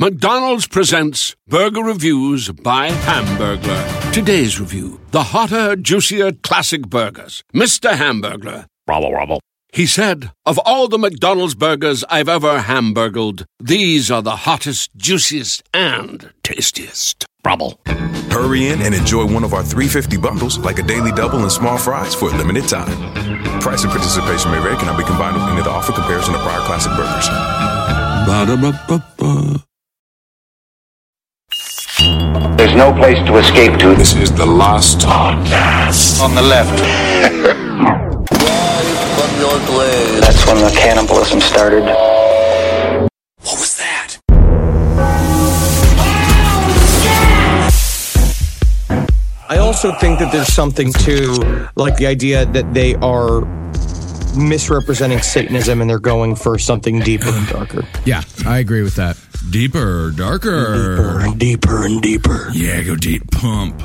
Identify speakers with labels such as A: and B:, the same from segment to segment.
A: McDonald's presents Burger Reviews by Hamburglar. Today's review the hotter, juicier classic burgers. Mr. Hamburglar. Rubble, rubble. He said, Of all the McDonald's burgers I've ever hamburgled, these are the hottest, juiciest, and tastiest. Rubble.
B: Hurry in and enjoy one of our 350 bundles, like a daily double and small fries, for a limited time. Price and participation may vary, cannot be combined with any other offer comparison to prior classic burgers.
A: Ba-da-ba-ba-ba.
C: There's no place to escape to.
B: This is the last podcast.
C: On the left. That's when the cannibalism started.
B: What was that?
D: I also think that there's something to like the idea that they are misrepresenting Satanism and they're going for something deeper and darker.
E: Yeah, I agree with that. Deeper, darker.
D: and deeper and deeper.
E: Yeah, go deep. Pump.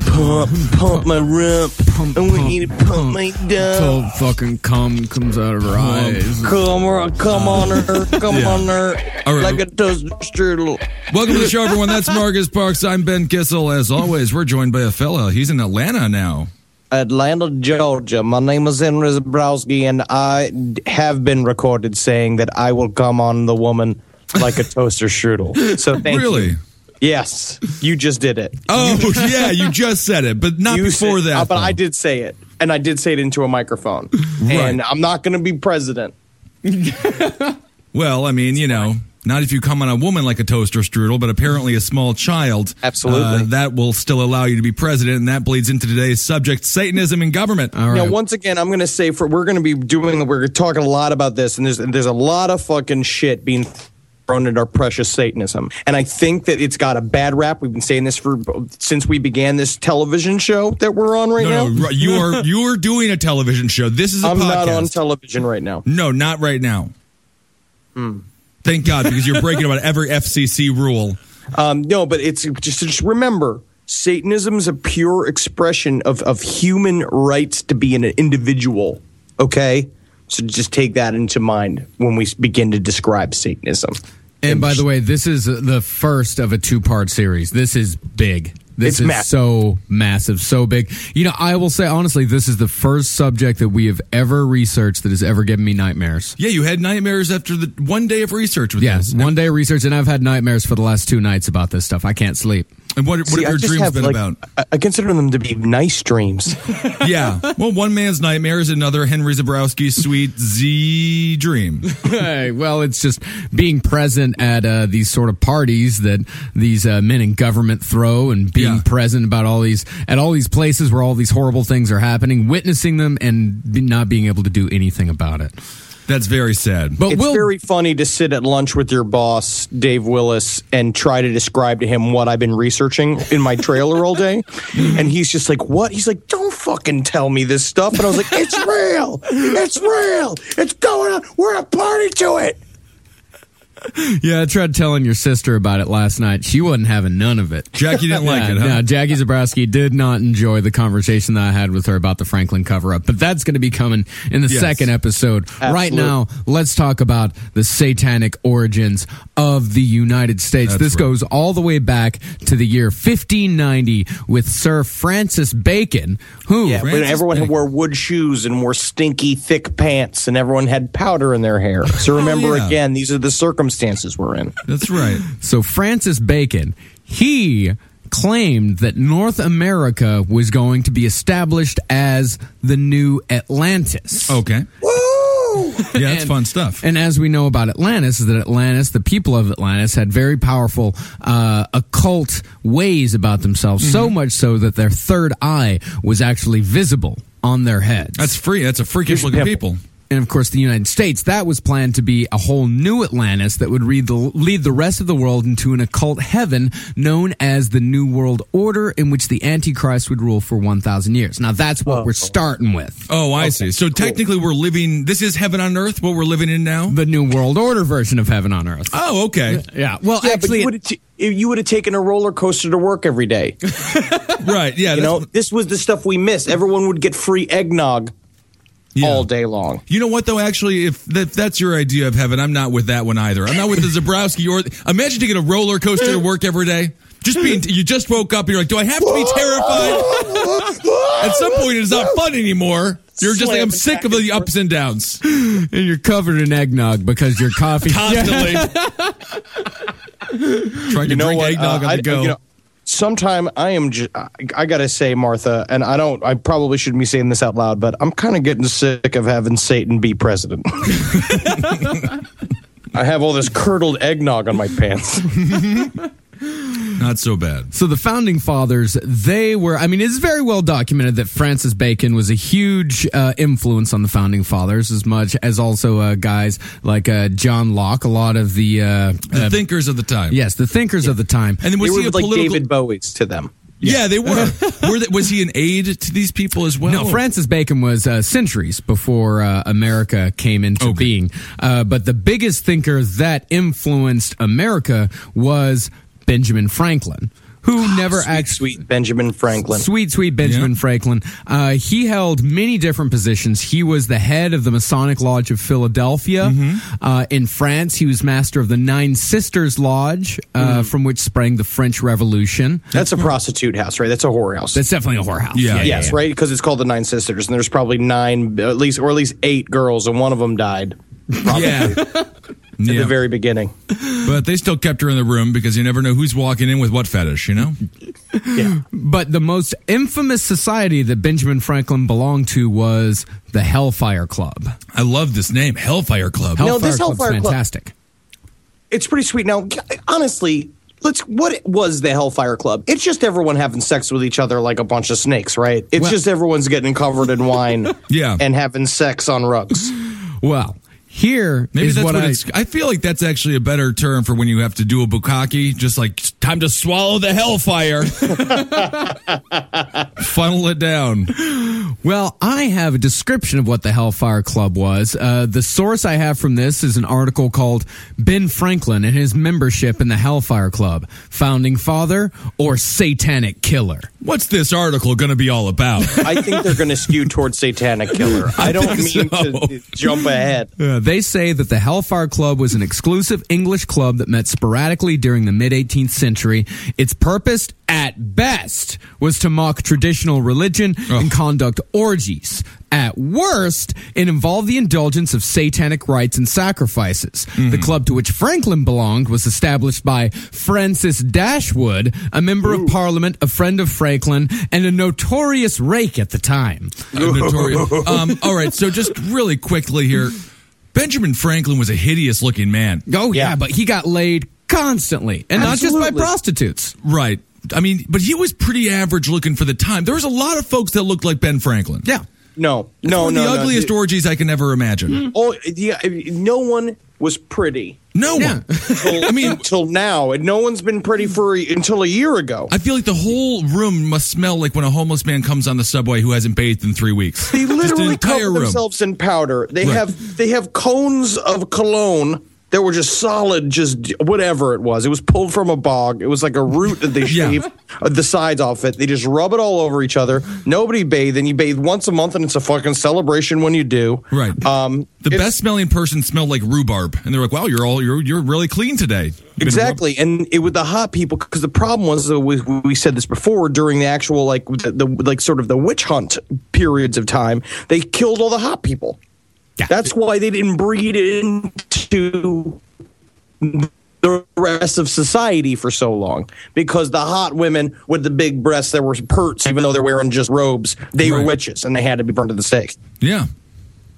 D: Pump, pump my rump.
E: Pump,
D: I want
E: pump,
D: you to pump my
E: Till
D: dump.
E: fucking cum comes out of her eyes.
D: Come on, come on her, come
E: Yeah.
D: on her,
E: All right.
D: like a toaster strudel.
E: Welcome to the show, everyone. That's Marcus Parks. I'm Ben Kissel. As always, we're joined by a fella. He's in Atlanta now.
D: Atlanta, Georgia. My name is Henry Zebrowski, and I have been recorded saying that I will come on the woman like a toaster strudel. So thank you.
E: really?
D: you. Yes, you just did it.
E: Oh, yeah, you just said it, but not
D: You
E: before
D: said-
E: that.
D: uh, but I did say it, and I did say it into a microphone. And I'm not going to be president.
E: Well, I mean, you know, not if you come on a woman like a toaster strudel, but apparently a small child.
D: Absolutely.
E: Uh, that will still allow you to be president, and that bleeds into today's subject Satanism in government. All
D: Now, once again, I'm going to say for we're going to be doing we're talking a lot about this, and there's there's a lot of fucking shit being thrown at our precious Satanism, and I think that it's got a bad rap. We've been saying this for since we began this television show that we're on right
E: no,
D: now.
E: no, you are you are doing a television show. This is a
D: I'm
E: podcast.
D: not on television right now.
E: no, not right now.
D: Hmm.
E: Thank God, because you're breaking about every FCC rule.
D: Um, no, but it's just just remember. Satanism is a pure expression of, of human rights to be an individual. Okay? So just take that into mind when we begin to describe Satanism.
F: And by the way, this is the first of a two part series. This is big. This
D: It's
F: is
D: massive.
F: so massive, so big. You know, I will say honestly, this is the first subject that we have ever researched that has ever given me nightmares.
E: Yeah, you had nightmares after the one day of research with
F: Yes,
E: this.
F: one day of research, and I've had nightmares for the last two nights about this stuff. I can't sleep.
E: And what, what
D: See,
E: have your dreams
D: have,
E: been
D: like,
E: about?
D: I- I consider them to be nice dreams.
E: Yeah. Well, one man's nightmare is another Henry Zebrowski's sweet Z dream.
F: Hey, well, it's just being present at uh, these sort of parties that these uh, men in government throw, and being
E: Yeah.
F: present about all these at all these places where all these horrible things are happening, witnessing them, and be, not being able to do anything about it.
E: That's very sad.
F: But
D: it's
F: we'll
D: very funny to sit at lunch with your boss, Dave Willis, and try to describe to him what I've been researching in my trailer all day. And he's just like, What? He's like, Don't fucking tell me this stuff. And I was like, It's real. It's real. It's going on. We're a party to it.
F: yeah. I tried telling your sister about it last night. She wasn't having none of it.
E: Jackie didn't like
F: Yeah,
E: it, huh?
F: No, Jackie Zebrowski did not enjoy the conversation that I had with her about the Franklin cover up. But that's going to be coming in the
E: Yes.
F: second episode. Right now, let's talk about the satanic origins of the United States.
E: That's
F: this
E: right.
F: goes all the way back to the year 1590 with Sir Francis Bacon, who
D: Yeah, when everyone
E: Bacon.
D: wore wood shoes and wore stinky, thick pants, and everyone had powder in their hair. So oh, remember
E: yeah.
D: again, these are the circumstances we're in.
E: That's right.
F: So Francis Bacon, he claimed that North America was going to be established as the new Atlantis.
E: Okay. Yeah, that's
F: And-
E: fun stuff.
F: And as we know about Atlantis, is that Atlantis, the people of Atlantis, had very powerful uh, occult ways about themselves. So
E: Mm-hmm.
F: much so that their third eye was actually visible on their heads.
E: That's free. That's a freakish looking
D: Yeah.
E: people.
F: And of course the United States, that was planned to be a whole new Atlantis that would lead the, lead the rest of the world into an occult heaven known as the New World Order, in which the Antichrist would rule for 1,000 years. Now that's what oh. we're starting with.
E: Oh, I see. So technically, we're living. This is heaven on earth. What we're living in now.
F: The New World Order version of heaven on earth.
E: Oh, okay.
F: Yeah. Well,
D: Yeah,
F: actually,
D: you would have you would have taken a roller coaster to work every day.
E: Right. Yeah.
D: You know, this was the stuff we missed. Everyone would get free eggnog
E: yeah.
D: all day long.
E: You know what though? Actually, if that, if that's your idea of heaven, I'm not with that one either. I'm not with the Zebrowski or imagine taking a roller coaster to work every day. Just being, you just woke up. and You're like, do I have to be terrified? At some point, it's not fun anymore. You're just like, I'm sick of the ups and downs
F: and you're covered in eggnog because your coffee.
E: constantly. Trying to
D: You know
E: drink
D: what?
E: eggnog
D: Uh,
E: on
D: I-
E: the go.
D: you know, sometime I am. Just, I, I gotta say, Martha, and I don't. I probably shouldn't be saying this out loud, but I'm kind of getting sick of having Satan be president. I have all this curdled eggnog on my pants.
E: not so bad.
F: So the founding fathers, they were. I mean, it's very well documented that Francis Bacon was a huge uh, influence on the founding fathers, as much as also uh, guys like uh, John Locke. A lot of the, uh,
E: The
F: uh,
E: thinkers of the time.
F: yes, the thinkers of the time.
E: And then was
D: they
E: he
D: were
E: a
D: like
E: political?
D: David Bowie's to them.
E: yeah, they were. were they, was he an aid to these people as well?
F: No, Francis Bacon was uh, centuries before uh, America came into
E: Okay.
F: being. Uh, but the biggest thinker that influenced America was Benjamin Franklin, who never
D: Sweet,
F: actually.
D: sweet Benjamin Franklin.
F: Sweet, sweet Benjamin
E: Yeah.
F: Franklin. Uh, he held many different positions. He was the head of the Masonic Lodge of Philadelphia.
E: Mm-hmm.
F: Uh, in France, he was master of the Nine Sisters Lodge, uh,
E: Mm.
F: from which sprang the French Revolution.
D: That's a prostitute house, right? That's a whore house.
F: That's definitely a whorehouse.
E: Yeah.
D: yes, right? Because it's called the Nine Sisters, and there's probably nine, at least, or at least eight girls, and one of them died
E: Yeah.
D: at
E: Yeah.
D: the very beginning.
E: but they still kept her in the room because you never know who's walking in with what fetish, you know? Yeah.
F: But the most infamous society that Benjamin Franklin belonged to was the Hellfire Club.
E: I love this name, Hellfire Club.
D: No,
F: Hellfire
D: this
F: Club's
D: Hellfire Club-
F: fantastic.
D: It's pretty sweet. Now, honestly, let's. What was the Hellfire Club? It's just everyone having sex with each other like a bunch of snakes, right? It's
F: Well-
D: just everyone's getting covered in wine,
E: Yeah.
D: and having sex on rugs.
F: Well, here
E: Maybe
F: is
E: that's what,
F: what, I,
E: it's. I feel like that's actually a better term for when you have to do a bukkake. Just like time to swallow the hellfire, funnel it down.
F: Well, I have a description of what the Hellfire Club was. Uh, the source I have from this is an article called Ben Franklin and his membership in the Hellfire Club, founding father or satanic killer.
E: What's this article going to be all about?
D: I think they're going to skew towards Satanic Killer. I don't mean
E: think
D: to jump ahead.
F: Uh, they say that the Hellfire Club was an exclusive English club that met sporadically during the mid 18th century. Its purpose, at best, was to mock traditional religion and conduct orgies. At worst, it involved the indulgence of satanic rites and sacrifices. The club to which Franklin belonged was established by Francis Dashwood, a member of parliament, a friend of Franklin, and a notorious rake at the time.
E: Notorious. Um, all right, so just really quickly here, Benjamin Franklin was a hideous looking man.
F: Oh yeah,
D: Yeah.
F: but he got laid constantly, and not just by prostitutes.
E: Right. I mean, but he was pretty average looking for the time. There was a lot of folks that looked like Ben Franklin.
F: Yeah.
D: No,
E: It's
D: no,
E: one
D: no,
E: the
D: no.
E: ugliest orgies I can ever imagine. Mm-hmm.
D: Oh, yeah, no one was pretty.
E: No
F: Yeah.
E: one.
D: Until,
E: I mean-
D: until now, and no one's been pretty for until a year ago.
E: I feel like the whole room must smell like when a homeless man comes on the subway who hasn't bathed in three weeks.
D: They
E: Just
D: literally cover
E: room.
D: themselves in powder. They
E: Right.
D: have they have cones of cologne that were just solid, just whatever it was. It was pulled from a bog. It was like a root that they
E: Yeah.
D: uh, the sides off it. They just rub it all over each other. Nobody bathe, and you bathe once a month, and it's a fucking celebration when you do.
E: Right.
D: Um,
E: The best smelling person smelled like rhubarb, and they're like, "Wow, you're all you're you're really clean today."
D: Exactly, and it with the hot people because the problem was uh, we, we said this before during the actual like the, the like sort of the witch hunt periods of time they killed all the hot people.
F: Yeah.
D: That's why they didn't breed into the rest of society for so long because the hot women with the big breasts that were perts, even though they're wearing just robes, they were witches and they had to be burned at the stake.
E: Yeah.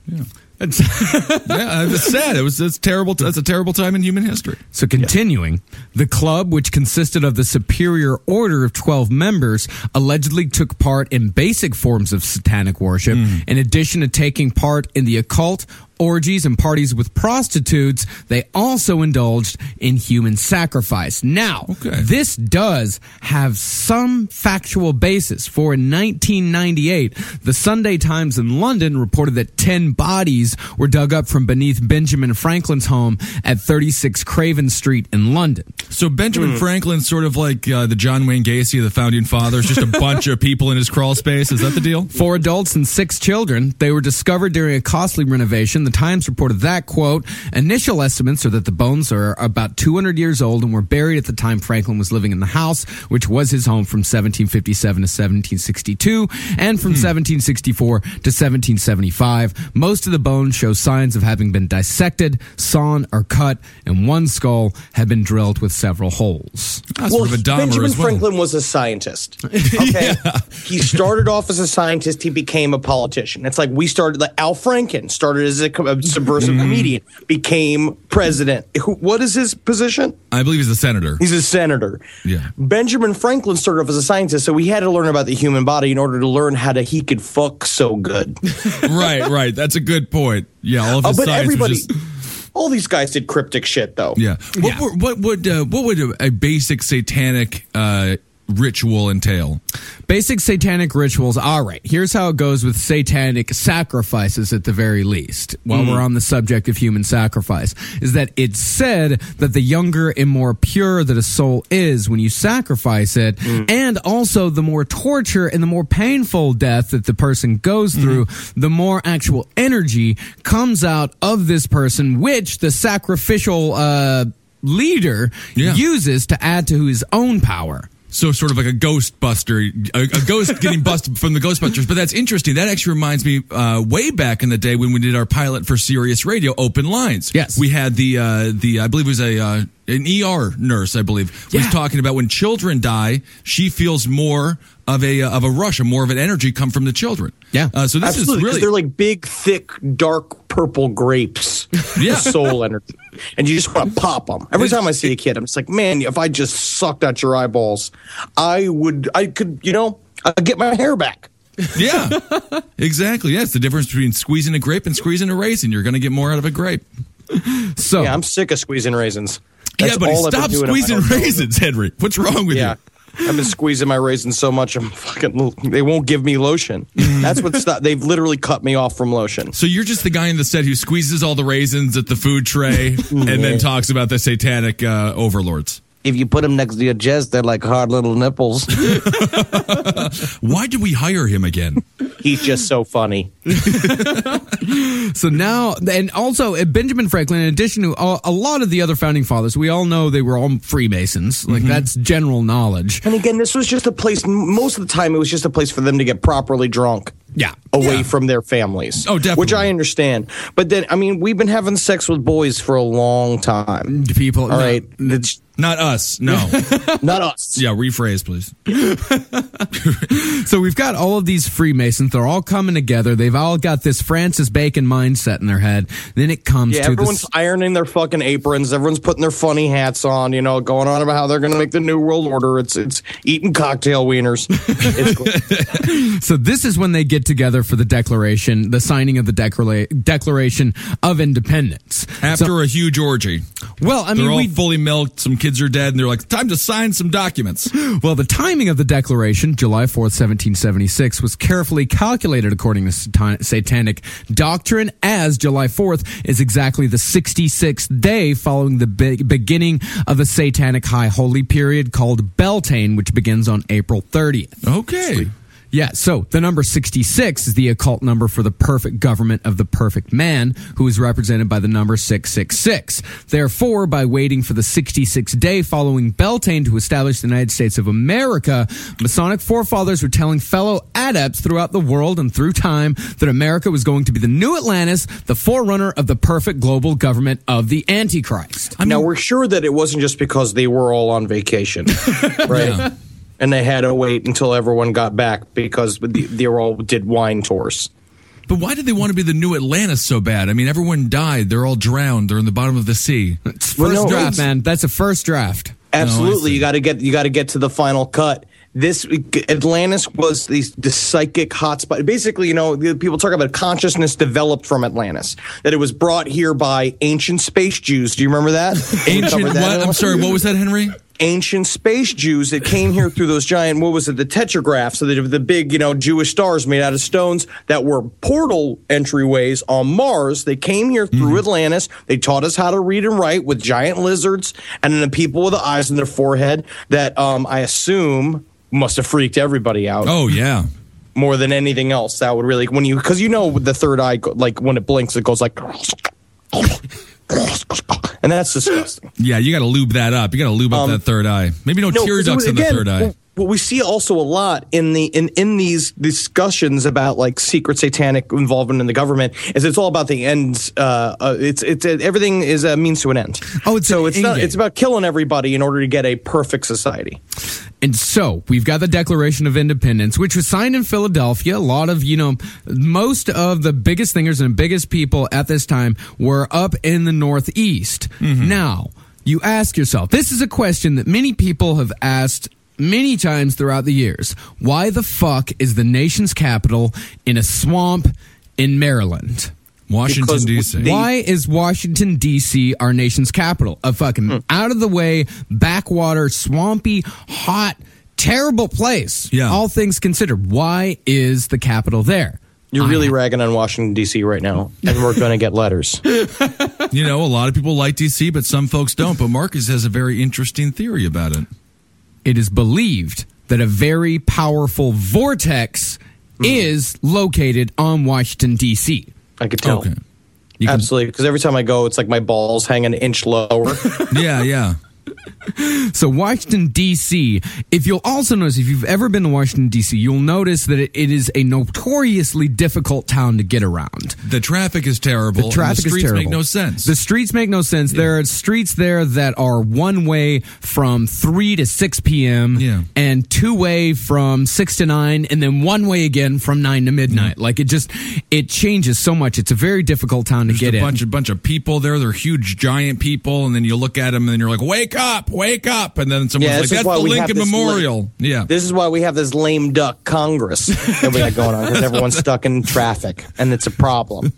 E: Yeah, it's uh, sad. It was it's terrible. That's a terrible time in human history.
F: So continuing, the club, which consisted of the superior order of 12 members, allegedly took part in basic forms of satanic worship, mm. in addition to taking part in the occult, orgies and parties with prostitutes, they also indulged in human sacrifice. Now,
E: Okay.
F: this does have some factual basis. For in 1998, the Sunday Times in London reported that 10 bodies were dug up from beneath Benjamin Franklin's home at 36 Craven Street in London.
E: So Benjamin
F: Hmm.
E: Franklin's sort of like uh, the John Wayne Gacy of the founding fathers, just a bunch of people in his crawl space. Is that the deal?
F: Four adults and six children. They were discovered during a costly renovation. The Times reported that, quote, initial estimates are that the bones are about 200 years old and were buried at the time Franklin was living in the house, which was his home from 1757 to 1762 and from 1764 to 1775. Most of the bones show signs of having been dissected, sawn, or cut, and one skull had been drilled with several holes.
E: Ah,
D: well,
E: sort of a
D: Benjamin
E: well.
D: Franklin was a scientist. Okay, he started off as a scientist. He became a politician. It's like we started. Like Al Franken started as a, co- a subversive comedian, became president. Who, what is his position?
E: I believe he's a senator.
D: He's a senator.
E: Yeah.
D: Benjamin Franklin started off as a scientist, so he had to learn about the human body in order to learn how to he could fuck so good.
E: right, right. That's a good point. Yeah, all of
D: Oh,
E: his
D: but
E: science was
D: everybody,
E: just-
D: all these guys did cryptic shit though.
E: yeah. What, were- what would uh, what would a, a basic satanic uh, ritual entail?
F: Basic satanic rituals. All right, here's how it goes with satanic sacrifices at the very least. While hmm. we're on the subject of human sacrifice, is that it's said that the younger and more pure that a soul is when you sacrifice it, hmm. and also the more torture and the more painful death that the person goes hmm. through, the more actual energy comes out of this person, which the sacrificial uh, leader
E: Yeah.
F: uses to add to his own power.
E: So sort of like a Ghostbuster, a, a ghost getting busted from the Ghostbusters. But that's interesting. That actually reminds me uh, way back in the day when we did our pilot for Sirius Radio, Open Lines.
F: Yes.
E: we had the uh, the I believe it was a uh, an ER nurse, I believe, was
F: Yeah.
E: talking about when children die, she feels more of a uh, of a rush, or more of an energy come from the children.
F: Yeah.
E: Uh, so this
D: Absolutely,
E: is
D: 'cause
E: really
D: they're like big, thick, dark purple grapes.
E: Yeah.
D: Soul energy, and you just want to pop them. Every time I see a kid, I'm just like, man, if I just sucked out your eyeballs, I would, I could, you know, I'd get my hair back.
E: yeah, exactly. Yeah, it's the difference between squeezing a grape and squeezing a raisin. You're going to get more out of a grape.
F: So
D: Yeah, I'm sick of squeezing raisins.
E: Yeah,
D: That's
E: but
D: all
E: stop squeezing raisins, Henry. What's wrong with
D: Yeah.
E: you?
D: I've been squeezing my raisins so much, I'm fucking. They won't give me lotion. That's what stop. They've literally cut me off from lotion.
E: So you're just the guy in the set who squeezes all the raisins at the food tray and then talks about the satanic uh, overlords.
D: If you put them next to your chest, they're like hard little nipples.
E: Why did we hire him again?
D: He's just so funny.
F: So now, and also uh, Benjamin Franklin, in addition to a, a lot of the other founding fathers, we all know they were all Freemasons. Like that's general knowledge.
D: And again, this was just a place. Most of the time, it was just a place for them to get properly drunk.
F: Yeah.
D: away
E: Yeah.
D: from their families.
E: Oh, definitely.
D: Which I understand. But then, I mean, we've been having sex with boys for a long time.
F: People,
D: right? It's
E: Not us. No.
D: not us.
E: yeah, rephrase, please.
F: So we've got all of these Freemasons. They're all coming together. They've all got this Francis Bacon mindset in their head. Then it comes
D: Yeah,
F: to
D: everyone's
F: this.
D: ironing their fucking aprons. Everyone's putting their funny hats on. You know, going on about how they're going to make the new world order. It's it's eating cocktail wieners.
F: So this is when they get together for the declaration, the signing of the declara- Declaration of Independence.
E: After a huge orgy.
F: Well, I mean,
E: all
F: we
E: fully milked. Some kids are dead, and they're like, time to sign some documents.
F: Well, the timing of the declaration, July 4th, 1776, was carefully calculated according to satan- satanic doctrine, as July 4th is exactly the 66th day following the be- beginning of a satanic high holy period called Beltane, which begins on April 30th.
E: Okay.
F: Yeah, so the number 66 is the occult number for the perfect government of the perfect man, who is represented by the number 666. Therefore, by waiting for the 66th day following Beltane to establish the United States of America, Masonic forefathers were telling fellow adepts throughout the world and through time that America was going to be the new Atlantis, the forerunner of the perfect global government of the Antichrist.
D: now we're sure that it wasn't just because they were all on vacation, right? And they had to wait until everyone got back because they they all did wine tours.
E: But why did they want to be the new Atlantis so bad? I mean, everyone died. They're all drowned. They're in the bottom of the sea.
F: First
D: Well, no,
F: draft,
D: it's-
F: man. That's a first draft.
D: Absolutely,
E: see.
D: you got to get you got to get to the final cut this Atlantis was the, the psychic hotspot. Basically, you know, people talk about consciousness developed from Atlantis. That it was brought here by ancient space Jews. Do you remember that?
E: Ancient
D: covered
E: what?
D: that.
E: I'm sorry, what was that, Henry?
D: Ancient space Jews that came here through those giant, what was it, the tetragraphs, so that the big, you know, Jewish stars made out of stones that were portal entryways on Mars. They came here through
E: Mm-hmm.
D: Atlantis. They taught us how to read and write with giant lizards and then the people with the eyes in their forehead that um, I assume must have freaked everybody out
E: Oh yeah.
D: more than anything else. That would really when you because you know the third eye like when it blinks it goes like and that's disgusting.
E: Yeah, you got to lube that up. You got to lube up um, that third eye. Maybe no, tear
D: 'cause
E: ducts in the third eye.
D: What we see also a lot in the in in these discussions about like secret satanic involvement in the government is it's all about the ends. Uh, uh, it's it's uh, everything is a means to an end.
F: Oh, it's
D: so it's not. It's about killing everybody in order to get a perfect society.
F: And so we've got the Declaration of Independence, which was signed in Philadelphia. A lot of, you know, most of the biggest thinkers and biggest people at this time were up in the Northeast. Now, you ask yourself, this is a question that many people have asked many times throughout the years. Why the fuck is the nation's capital in a swamp in Maryland?
E: Washington D.C.
F: Why is Washington D.C. our nation's capital? A fucking hmm. out of the way, backwater, swampy, hot, terrible place.
E: Yeah.
F: All things considered, why is the capital there?
D: You're really ragging on Washington D.C. right now, and we're going to get letters.
E: You know, a lot of people like D.C., but some folks don't. But Marcus has a very interesting theory about it.
F: It is believed that a very powerful vortex hmm. is located on Washington D.C.
D: I could tell.
E: Okay.
F: You
D: Absolutely, because every time I go, it's like my balls hang an inch lower.
E: Yeah, yeah.
F: So Washington D.C. If you'll also notice, if you've ever been to Washington D.C., you'll notice that it, it is a notoriously difficult town to get around.
E: The traffic is terrible.
F: The traffic
E: the streets
F: is terrible.
E: make no sense.
F: The streets make no sense. There are streets there that are one way from three to six p.m.
E: Yeah.
F: and two way from six to nine, and then one way again from nine to midnight. Like it just it changes so much. It's a very difficult town to
E: There's
F: get
E: a
F: in.
E: bunch of bunch of people there. They're huge, giant people, and then you look at them, and you're like, "Wake up, wake up!" And then someone's
D: Yeah,
E: like, "That's the Lincoln Memorial." yeah,
D: This is why we have this lame duck Congress that we got going on because everyone's stuck in traffic and it's a problem.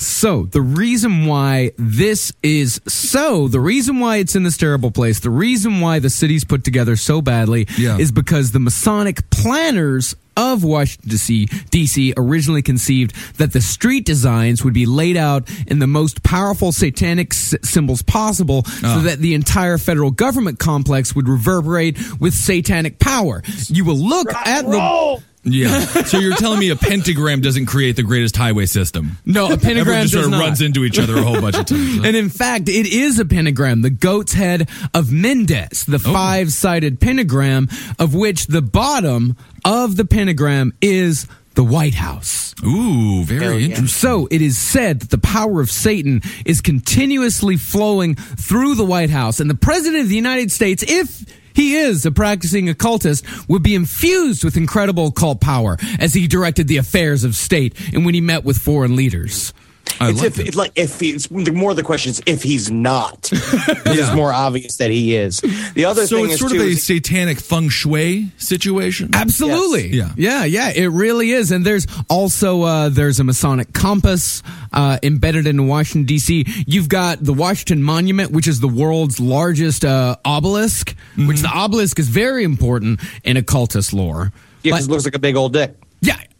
F: So, the reason why this is so, the reason why it's in this terrible place, the reason why the city's put together so badly
E: Yeah.
F: is because the Masonic planners of Washington DC, DC originally conceived that the street designs would be laid out in the most powerful satanic s- symbols possible so ah. that the entire federal government complex would reverberate with satanic power. You will look at the
E: yeah. so you're telling me a pentagram doesn't create the greatest highway system?
F: No, a pentagram
E: Everyone just sort of
F: not.
E: runs into each other a whole bunch of times.
F: And in fact, it is a pentagram, the goat's head of Mendes, the
E: Oh.
F: five sided pentagram, of which the bottom of the pentagram is the White House.
E: Ooh, very interesting.
F: So it is said that the power of Satan is continuously flowing through the White House, and the President of the United States, if he is a practicing occultist, would be infused with incredible occult power as he directed the affairs of state and when he met with foreign leaders.
E: I
D: It's
E: like
D: if
E: it.
D: it's like if he's the more the question is if he's not. It is more obvious that he is. The other
E: So
D: thing
E: it's
D: is
E: sort
D: too,
E: of a
D: is-
E: satanic feng shui situation.
F: Absolutely.
E: Yes.
F: Yeah. Yeah. Yeah. It really is. And there's also uh, there's a Masonic compass uh, embedded in Washington D.C. You've got the Washington Monument, which is the world's largest uh, obelisk. Which the obelisk is very important in occultist lore.
D: yeah, 'cause
F: But-
D: it looks like a big old dick.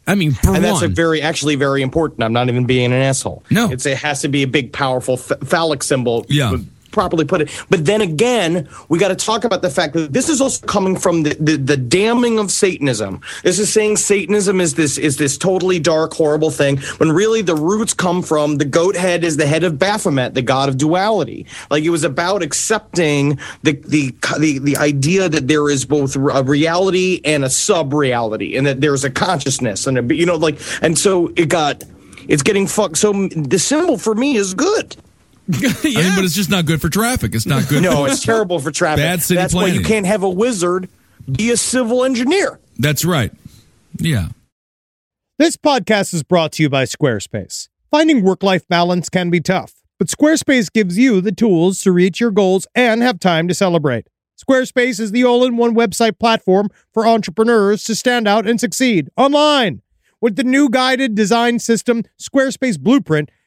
F: I mean,
D: and that's a very actually very important. I'm not even being an asshole.
F: No.
D: it's, it has to be a big, powerful ph- phallic symbol.
E: Yeah.
D: Properly put it. But then again, we got to talk about the fact that this is also coming from the, the the damning of Satanism. This is saying Satanism is this is this totally dark, horrible thing when really the roots come from the goat head is the head of Baphomet, the god of duality. Like it was about accepting the the the, the idea that there is both a reality and a sub reality, and that there's a consciousness and a, you know like and so it got. It's getting fucked. So the symbol for me is good.
E: I mean, but it's just not good for traffic. It's not good.
D: No, it's terrible for traffic.
E: Bad city
D: That's why you can't have a wizard be a civil engineer.
E: That's right. Yeah.
G: This podcast is brought to you by Squarespace. Finding work life balance can be tough, but Squarespace gives you the tools to reach your goals and have time to celebrate. Squarespace is the all in one website platform for entrepreneurs to stand out and succeed online. With the new guided design system, Squarespace Blueprint,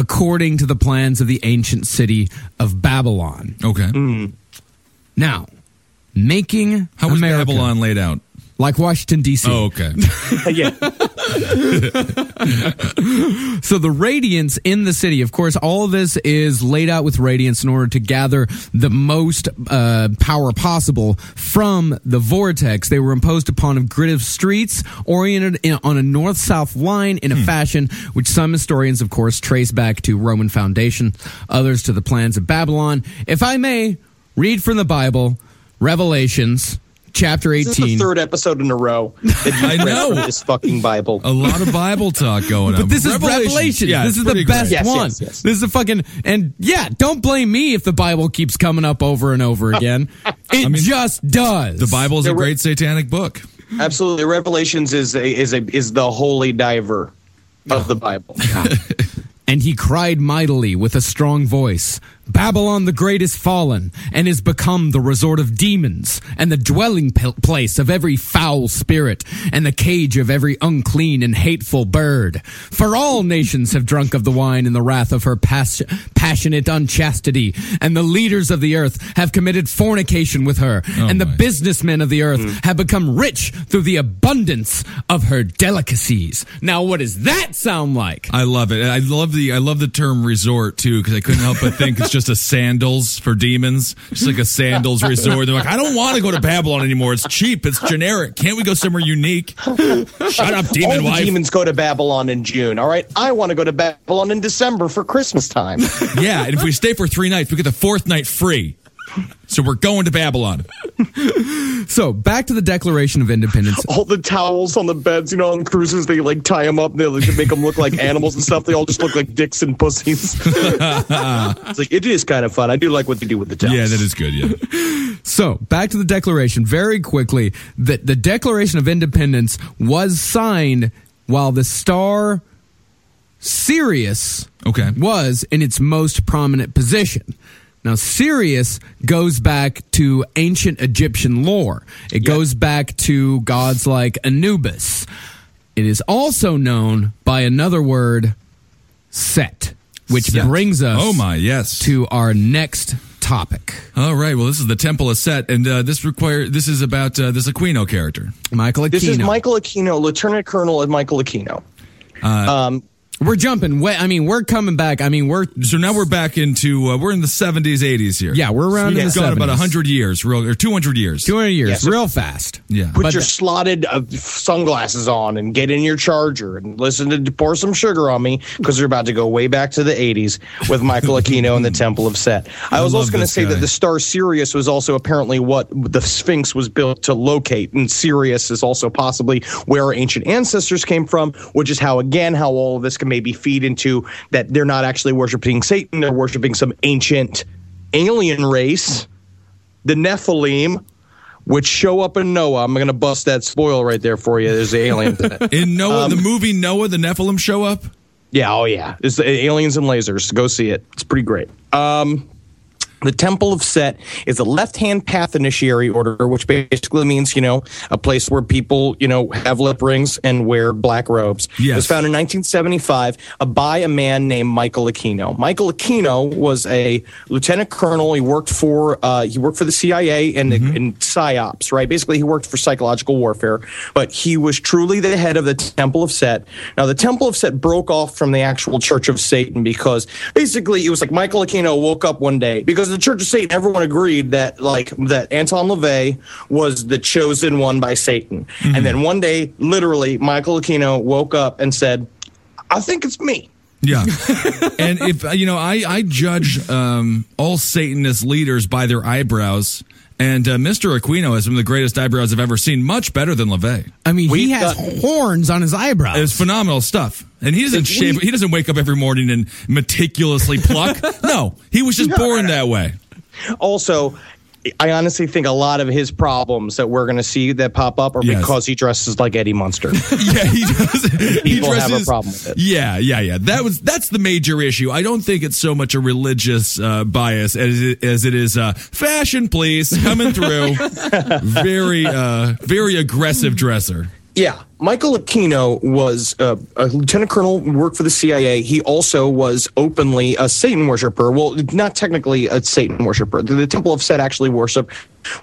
F: according to the plans of the ancient city of Babylon.
E: Okay. Mm.
F: Now, making
E: How was
F: America
E: Babylon laid out?
F: Like Washington, D.C.
E: Oh, okay.
G: yeah.
F: So the radiance in the city, of course, all of this is laid out with radiance in order to gather the most uh, power possible from the vortex. They were imposed upon a grid of streets oriented in, on a north-south line in a fashion which some historians, of course, trace back to Roman foundation, others to the plans of Babylon. If I may read from the Bible, Revelations. Chapter 18.
D: This is the third episode in a row that you
E: I
D: read
E: know.
D: from this fucking Bible.
E: A lot of Bible talk going on.
F: But this is Revelation.
E: Yeah,
F: this is the best.
D: Yes,
F: one.
D: yes, yes.
F: This is a fucking and yeah. Don't blame me if the Bible keeps coming up over and over again. It just does.
E: The Bible is a great satanic book.
D: Absolutely, Revelations is a, is a is the holy diver of the Bible.
F: And he cried mightily with a strong voice Babylon the Great is fallen, and is become the resort of demons, and the dwelling place of every foul spirit, and the cage of every unclean and hateful bird. For all nations have drunk of the wine in the wrath of her pas- passionate unchastity, and the leaders of the earth have committed fornication with her, oh and the
E: my.
F: businessmen of the earth mm. have become rich through the abundance of her delicacies. Now, what does that sound like?
E: I love it. I love the I love the term resort too because I couldn't help but think it's just a sandals for demons, just like a sandals resort. They're like, I don't want to go to Babylon anymore. It's cheap. It's generic. Can't we go somewhere unique? Shut up,
D: All
E: demon
D: the
E: wife.
D: demons go to Babylon in June. All right, I want to go to Babylon in December for Christmas time.
E: Yeah, and if we stay for three nights, we get the fourth night free. So we're going to Babylon.
F: So, back to the Declaration of Independence.
D: all the towels on the beds, you know, on cruises, they like tie them up, and they like, make them look like animals and stuff. They all just look like dicks and pussies. it's like it is kind of fun. I do like what they do with the towels.
E: Yeah, that is good. Yeah.
F: So, back to the Declaration very quickly. That the Declaration of Independence was signed while the star Sirius
E: Okay.
F: was in its most prominent position. Now, Sirius goes back to ancient Egyptian lore. It goes back to gods like Anubis. It is also known by another word, Set, which
E: Set.
F: brings us
E: Oh my, yes.
F: to our next topic.
E: All right. Well, this is the Temple of Set, and uh, this require this is about uh, this Aquino character.
F: Michael Aquino.
D: This is Michael Aquino, Lieutenant Colonel of Michael Aquino. um,
F: We're jumping. Way, I mean, we're coming back. I mean, we're
E: So now we're back into uh, we're in the seventies, eighties here.
F: Yeah, we're around
E: So
F: in
E: we've
F: the
E: gone about
F: 70s.
E: hundred years, real or two hundred years.
F: 200 years,
D: Yeah, so-
F: real fast.
E: Yeah.
D: put
F: But
D: your
F: the-
D: slotted uh, sunglasses on and get in your charger and listen to pour some sugar on me because we're about to go way back to the 80s with Michael Aquino and the Temple of Set. I, was
E: love
D: also going to
E: this
D: say
E: guy.
D: that the star Sirius was also apparently what the Sphinx was built to locate, and Sirius is also possibly where our ancient ancestors came from, which is how again how all of this can maybe feed into that they're not actually worshiping Satan, they're worshiping some ancient alien race, the Nephilim which show up in Noah. I'm going to bust that spoil right there for you. There's aliens in it.
E: In Noah,
D: Um,
E: the movie Noah, the Nephilim show up.
D: Yeah, oh yeah. It's the aliens and lasers. Go see it. It's pretty great. Um, the Temple of Set is a left-hand path initiatory order, which basically means, you know, a place where people, you know, have lip rings and wear black robes.
E: Yes.
D: It was founded in 1975 uh, by a man named Michael Aquino. Michael Aquino was a lieutenant colonel. He worked for uh, he worked for the CIA and in psyops, right? Basically, he worked for psychological warfare, but he was truly the head of the Temple of Set. Now, the Temple of Set broke off from the actual Church of Satan because basically it was like Michael Aquino woke up one day because the Church of Satan, everyone agreed that like that Anton LaVey was the chosen one by Satan, and then one day, literally, Michael Aquino woke up and said, "I think it's me."
E: Yeah. and if, you know, I, I judge um, all Satanist leaders by their eyebrows. And uh, Mr. Aquino has some of the greatest eyebrows I've ever seen, much better than LaVey.
F: I mean, he
D: We've
F: has
D: got-
F: horns on his eyebrows.
E: It's phenomenal stuff. And he doesn't
D: We-
E: shave, he doesn't wake up every morning and meticulously pluck. no, he was just born that way.
D: Also, I honestly think a lot of his problems that we're going to see that pop up are
E: Yes.
D: because he dresses like Eddie Munster.
E: Yeah, he does. he
D: People have a problem with it.
E: Yeah, yeah, yeah. That was that's the major issue. I don't think it's so much a religious uh, bias as it, as it is uh, fashion. Please coming through. very, uh, very aggressive dresser.
D: Yeah, Michael Aquino was uh, a lieutenant colonel, worked for the CIA. He also was openly a Satan worshiper. Well, not technically a Satan worshiper. The, the Temple of Set actually worshiped.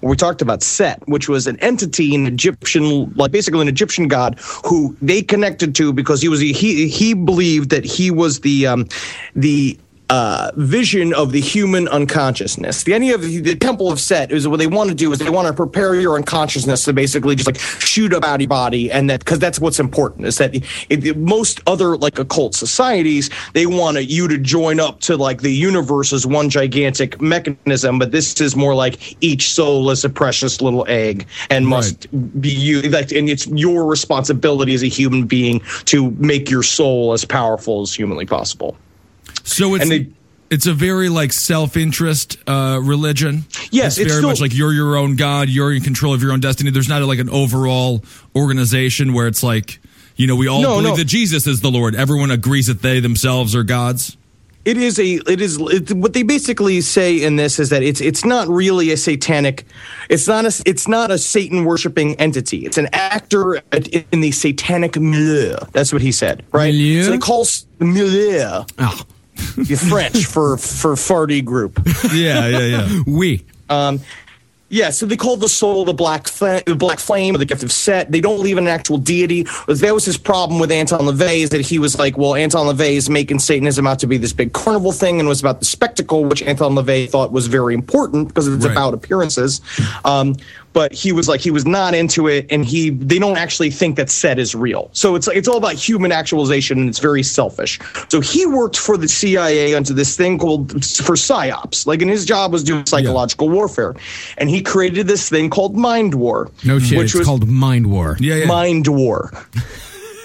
D: We talked about Set, which was an entity, an Egyptian, like basically an Egyptian god, who they connected to because he was he he believed that he was the um, the uh, vision of the human unconsciousness. The idea of the, the Temple of Set is what they want to do is they want to prepare your unconsciousness to basically just like shoot up out of your body, and that because that's what's important is that it, it- most other like occult societies they want you to join up to like the universe as one gigantic mechanism, but this is more like each soul is a precious little egg and must be you like, and it's your responsibility as a human being to make your soul as powerful as humanly possible.
E: So it's
D: And they-
E: it's a very like self interest uh, religion.
D: Yes,
E: it's,
D: it's
E: very
D: still-
E: much like you're your own god. You're in control of your own destiny. There's not like an overall organization where it's like you know we all
D: No,
E: believe
D: no.
E: that Jesus is the Lord. Everyone agrees that they themselves are gods.
D: It is a. It is it, what they basically say in this is that it's it's not really a satanic. It's not a. It's not a Satan worshiping entity. It's an actor in the satanic milieu. That's what he said, right?
F: Milieu?
D: So they call milieu.
F: Ah.
D: the French for for farty group.
E: Yeah, yeah, yeah.
F: we.
D: Um, yeah, so they call the soul the black fla- the black flame or the gift of Set. They don't believe in an actual deity. That was his problem with Anton LaVey is that he was like, well, Anton LaVey is making Satanism out to be this big carnival thing and was about the spectacle, which Anton LaVey thought was very important because it's
E: Right.
D: about appearances. Um, but he was like, he was not into it, and he they don't actually think that Set is real. So it's like it's all about human actualization, and it's very selfish. So he worked for the CIA under this thing called for psyops, like, and his job was doing psychological warfare, and he created this thing called Mind War.
F: No shit.
D: which
F: It's
D: was
F: called Mind War.
E: Yeah, yeah.
D: Mind War.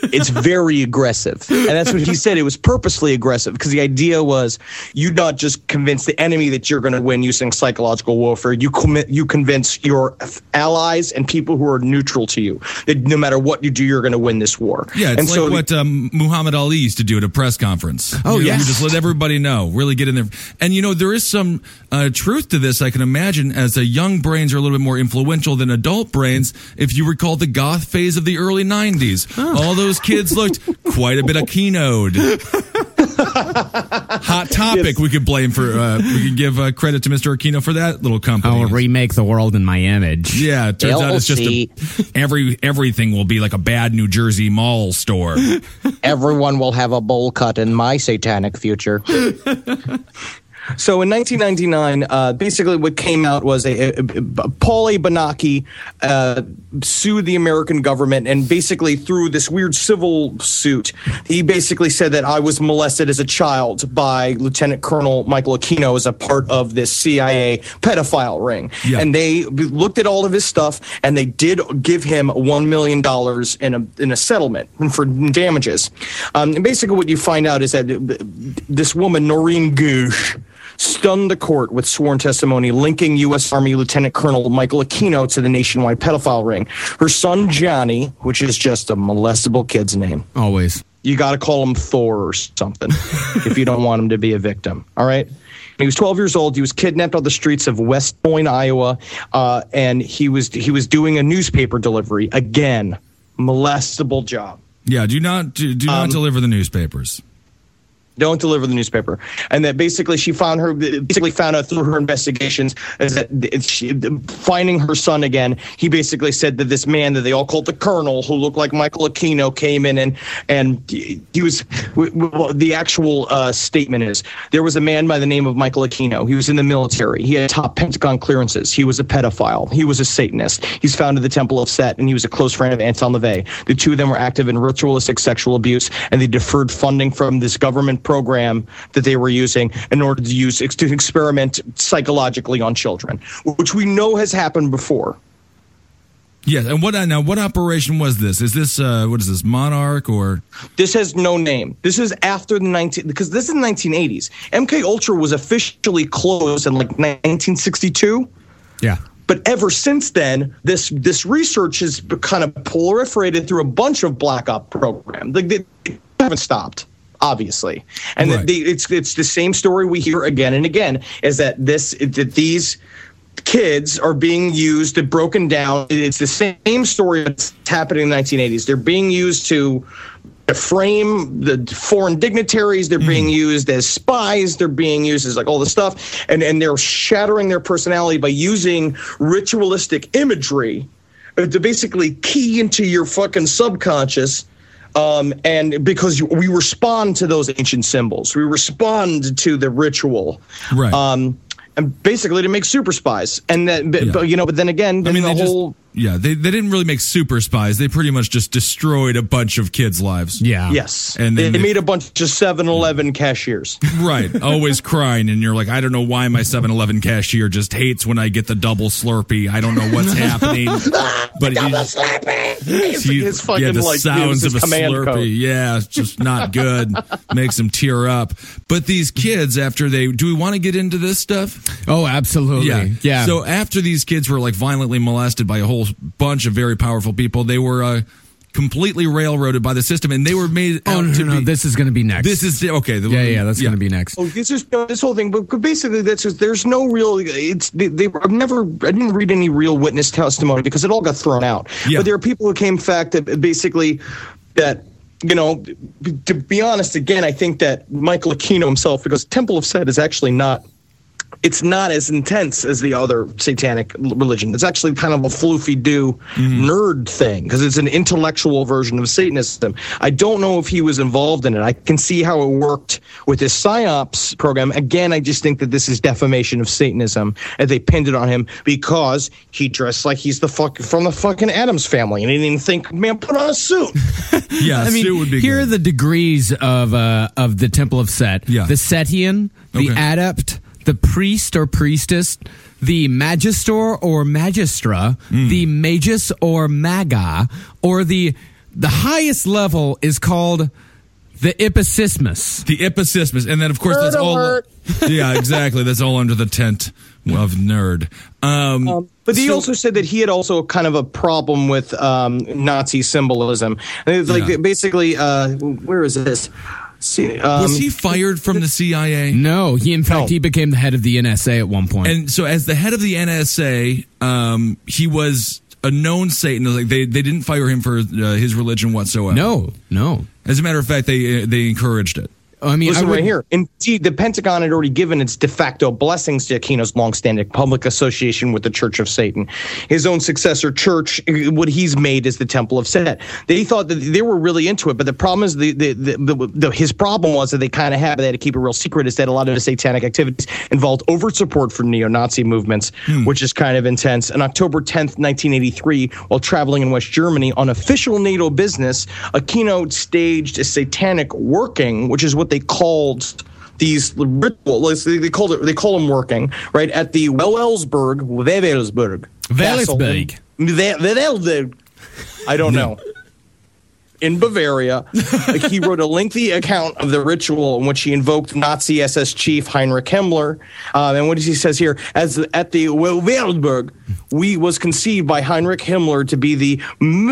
D: It's very aggressive. And that's what he said. It was purposely aggressive because the idea was you not just convince the enemy that you're going to win using psychological warfare, you commit, you convince your allies and people who are neutral to you that no matter what you do, you're going to win this war.
E: Yeah, it's
D: and
E: like
D: so
E: what um, Muhammad Ali used to do at a press conference.
F: Oh,
E: you know,
F: yes.
E: you just let everybody know, really get in there. And you know, there is some uh, truth to this. I can imagine as a young brains are a little bit more influential than adult brains. If you recall the goth phase of the early '90s, all those kids looked quite a bit of keynote. Hot topic. We could blame for. Uh, we could give uh, credit to Mr. Aquino for that little company.
F: I'll remake the world in my image.
E: yeah, it turns out it's just a, every everything will be like a bad New Jersey mall store.
D: everyone will have a bowl cut in my satanic future. So in 1999, uh, basically what came out was a, a, a Paulie Bonacci uh, sued the American government, and basically through this weird civil suit, he basically said that I was molested as a child by Lieutenant Colonel Michael Aquino as a part of this CIA pedophile ring.
E: Yeah.
D: And they looked at all of his stuff, and they did give him one million dollars in a in a settlement for damages. Um, and basically, what you find out is that this woman Noreen Gosch stunned the court with sworn testimony linking U.S. Army Lieutenant Colonel Michael Aquino to the nationwide pedophile ring. Her son Johnny, which is just a molestable kid's name,
F: Always.
D: you got to call him Thor or something if you don't want him to be a victim. All right. He was 12 years old. He was kidnapped on the streets of West Point, Iowa, uh, and he was he was doing a newspaper delivery again. Molestable job.
E: Yeah, do not do, do not
D: Um,
E: deliver the newspapers.
D: Don't deliver the newspaper. And that basically she found her, basically found out through her investigations is that she, finding her son again. He basically said that this man that they all called the Colonel, who looked like Michael Aquino, came in and and he was well, the actual uh, statement is there was a man by the name of Michael Aquino. He was in the military. He had top Pentagon clearances. He was a pedophile. He was a Satanist. He's founded the Temple of Set, and he was a close friend of Anton LaVey. The two of them were active in ritualistic sexual abuse, and they deferred funding from this government program that they were using in order to use to experiment psychologically on children, which we know has happened before.
E: Yes, and what now? What operation was this? Is this uh, what is this Monarch or?
D: This has no name. This is after the 19 because this is the 1980s. MK Ultra was officially closed in like 1962.
F: Yeah.
D: But ever since then, this this research has kind of proliferated through a bunch of black op programs. Like they haven't stopped, obviously, and
E: Right.
D: the, it's it's the same story we hear again and again. Is that this that these kids are being used and broken down. It's the same story that's happening in the 1980s. They're being used to frame the foreign dignitaries. They're being mm. used as spies. They're being used as like all this stuff, and and they're shattering their personality by using ritualistic imagery to basically key into your fucking subconscious. Um, and because we respond to those ancient symbols, we respond to the ritual,
E: Right.
D: Um, and basically to make super spies, and that, but,
E: Yeah.
D: but you know, but then again,
E: I mean,
D: the
E: they just
D: whole
E: yeah they they didn't really make super spies. They pretty much just destroyed a bunch of kids' lives.
F: Yeah.
D: yes,
E: And
D: they,
E: then
D: they
E: they-
D: made a bunch of 7-Eleven cashiers.
E: Right, always crying, and you're like, I don't know why my 7-Eleven cashier just hates when I get the double Slurpee. I don't know what's happening, but he's, he-
D: his fucking,
E: yeah, the
D: like,
E: sounds
D: it
E: of a
D: his
E: Slurpee,
D: code.
E: yeah, it's just not good. Makes them tear up. But these kids, after they, do we want to get into this stuff?
F: Oh, absolutely.
E: Yeah.
F: Yeah.
E: So after these kids were like violently molested by a whole bunch of very powerful people, they were uh, completely railroaded by the system, and they were made
F: oh
E: out
F: no,
E: to
F: no,
E: be.
F: this is going to be next.
E: this is okay. the-
F: yeah, yeah, that's going to be next.
D: Oh, this is this whole thing, but basically, that's just, there's no real. It's they, they. I've never. I didn't read any real witness testimony because it all got thrown out.
E: Yeah.
D: But there are people who came fact that basically that. You know, to be honest, again, I think that Michael Aquino himself, because Temple of Set is actually not it's not as intense as the other satanic religion. It's actually kind of a floofy do nerd thing because it's an intellectual version of Satanism. I don't know if he was involved in it. I can see how it worked with his psyops program. Again, I just think that this is defamation of Satanism, and they pinned it on him because he dressed like he's the fuck from the fucking Addams family, and he didn't even think, man, put on a suit.
E: yeah,
F: I mean,
E: suit would be
F: here
E: good.
F: are the degrees of uh, of the Temple of Set.
E: Yeah.
F: The Setian, the
E: Okay.
F: Adept, the Priest or Priestess, the Magister or Magistra,
E: Hmm.
F: the Magus or Maga, or the the highest level is called the Ipsismus.
E: the Ipsismus, and then of course that's
D: Nerd
E: all. yeah, exactly. That's all under the tent of nerd. Um,
D: But he
E: so-
D: also said that he had also kind of a problem with um, Nazi symbolism. And it's like
E: Yeah.
D: basically, uh, where is this? See, um,
E: was he fired from the CIA?
F: No, he in fact
D: No.
F: he became the head of the NSA at one point.
E: And so, as the head of the NSA, um, he was a known Satanist. Like they, they didn't fire him for uh, his religion whatsoever.
F: no, no.
E: As a matter of fact, they uh, they encouraged it.
F: I mean,
D: Listen
F: I
D: right here. Indeed, the Pentagon had already given its de facto blessings to Aquino's longstanding public association with the Church of Satan. His own successor church, what he's made is the Temple of Set. They thought that they were really into it, but the problem is the, the, the, the, the his problem was that they kind of had they had to keep it real secret. Is that a lot of the satanic activities involved overt support for neo-Nazi movements, hmm. which is kind of intense. On October 10th, 1983, while traveling in West Germany on official NATO business, Aquino staged a satanic working, which is what they called these rituals. They called it. They call them working right at the Wewelsburg, Wewelsburg,
F: Wewelsburg.
D: Wewelsburg. I don't know. In Bavaria, he wrote a lengthy account of the ritual in which he invoked Nazi SS chief Heinrich Himmler. Um, and what does he says here, as at the Wewelsburg, we was conceived by Heinrich Himmler to be the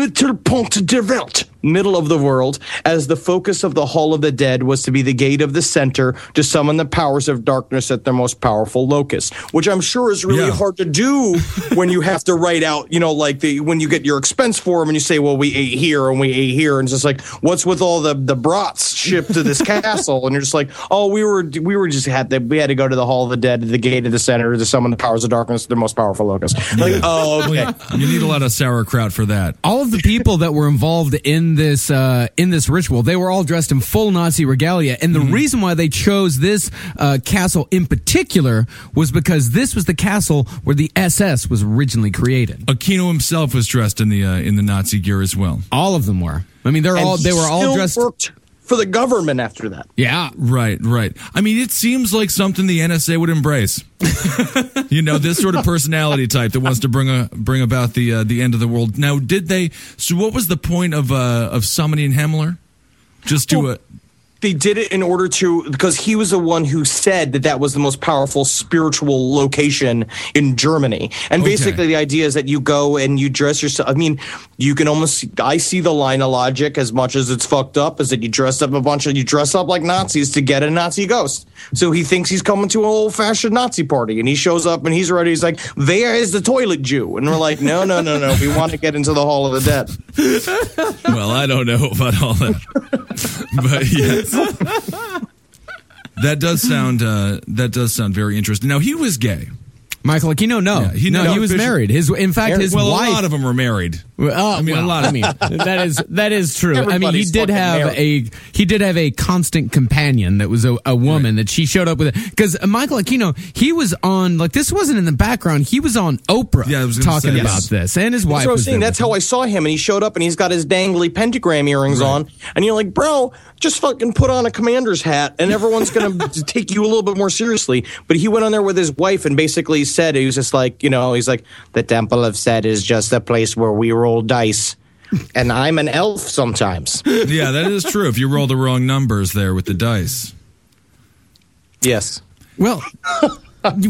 D: Mittelpunkt der Welt, middle of the world, as the focus of the Hall of the Dead was to be the gate of the center to summon the powers of darkness at their most powerful locus, which I'm sure is really
E: Yeah.
D: hard to do when you have to write out, you know, like the when you get your expense form and you say, well, we ate here and we ate here, and it's just like, what's with all the the brats shipped to this castle? And you're just like, oh, we were we were just had to we had to go to the Hall of the Dead, the gate of the center to summon the powers of darkness, at their most powerful locus. Like, oh, okay.
E: You need a lot of sauerkraut for that.
F: all of the people that were involved in this uh, in this ritual, they were all dressed in full Nazi regalia, and the reason why they chose this uh, castle in particular was because this was the castle where the SS was originally created.
E: Aquino himself was dressed in the uh, in the Nazi gear as well.
F: All of them were. I mean, they're
D: And
F: all they were all dressed.
D: worked for the government after that.
F: Yeah,
E: Right, right. I mean, it seems like something the NSA would embrace. you know, this sort of personality type that wants to bring a bring about the uh, the end of the world. Now, did they? So, what was the point of uh, of summoning Himmler? Just to uh,
D: They did it in order to because he was the one who said that that was the most powerful spiritual location in Germany. And
E: Okay.
D: basically, the idea is that you go and you dress yourself. I mean, you can almost. I see the line of logic as much as it's fucked up. Is that you dress up a bunch of you dress up like Nazis to get a Nazi ghost. So he thinks he's coming to an old fashioned Nazi party, and he shows up and he's ready. He's like, "There is the toilet Jew," and we're like, "No, no, no, no. We want to get into the Hall of the Dead."
E: well, I don't know about all that, but yes, that does sound uh, that does sound very interesting. Now, he was gay.
F: Michael Aquino. No,
E: Yeah, he-
F: no,
E: no,
F: he was
E: officially-
F: married. His in fact, his
E: well,
F: wife.
E: a lot of them were married.
F: Well, oh,
E: I mean, a lot of-
F: I mean, that is that is true. I mean, he did have
D: married.
F: a he did have a constant companion that was a, a woman that she showed up with. Because Michael Aquino, he was on like this wasn't in the background. He was on Oprah
E: Yeah, I was
F: talking
E: say,
F: about
E: yes.
F: this, and his wife.
D: That's what I was
F: was
D: saying. That's how I saw him, and he showed up, and he's got his dangly pentagram earrings on, and you're like, bro, just fucking put on a commander's hat, and everyone's gonna take you a little bit more seriously. But he went on there with his wife, and basically said he was just like, you know, he's like, the Temple of Set is just a place where we roll dice, and I'm an elf sometimes.
E: Yeah, that is true. If you roll the wrong numbers there with the dice.
D: Yes.
F: Well,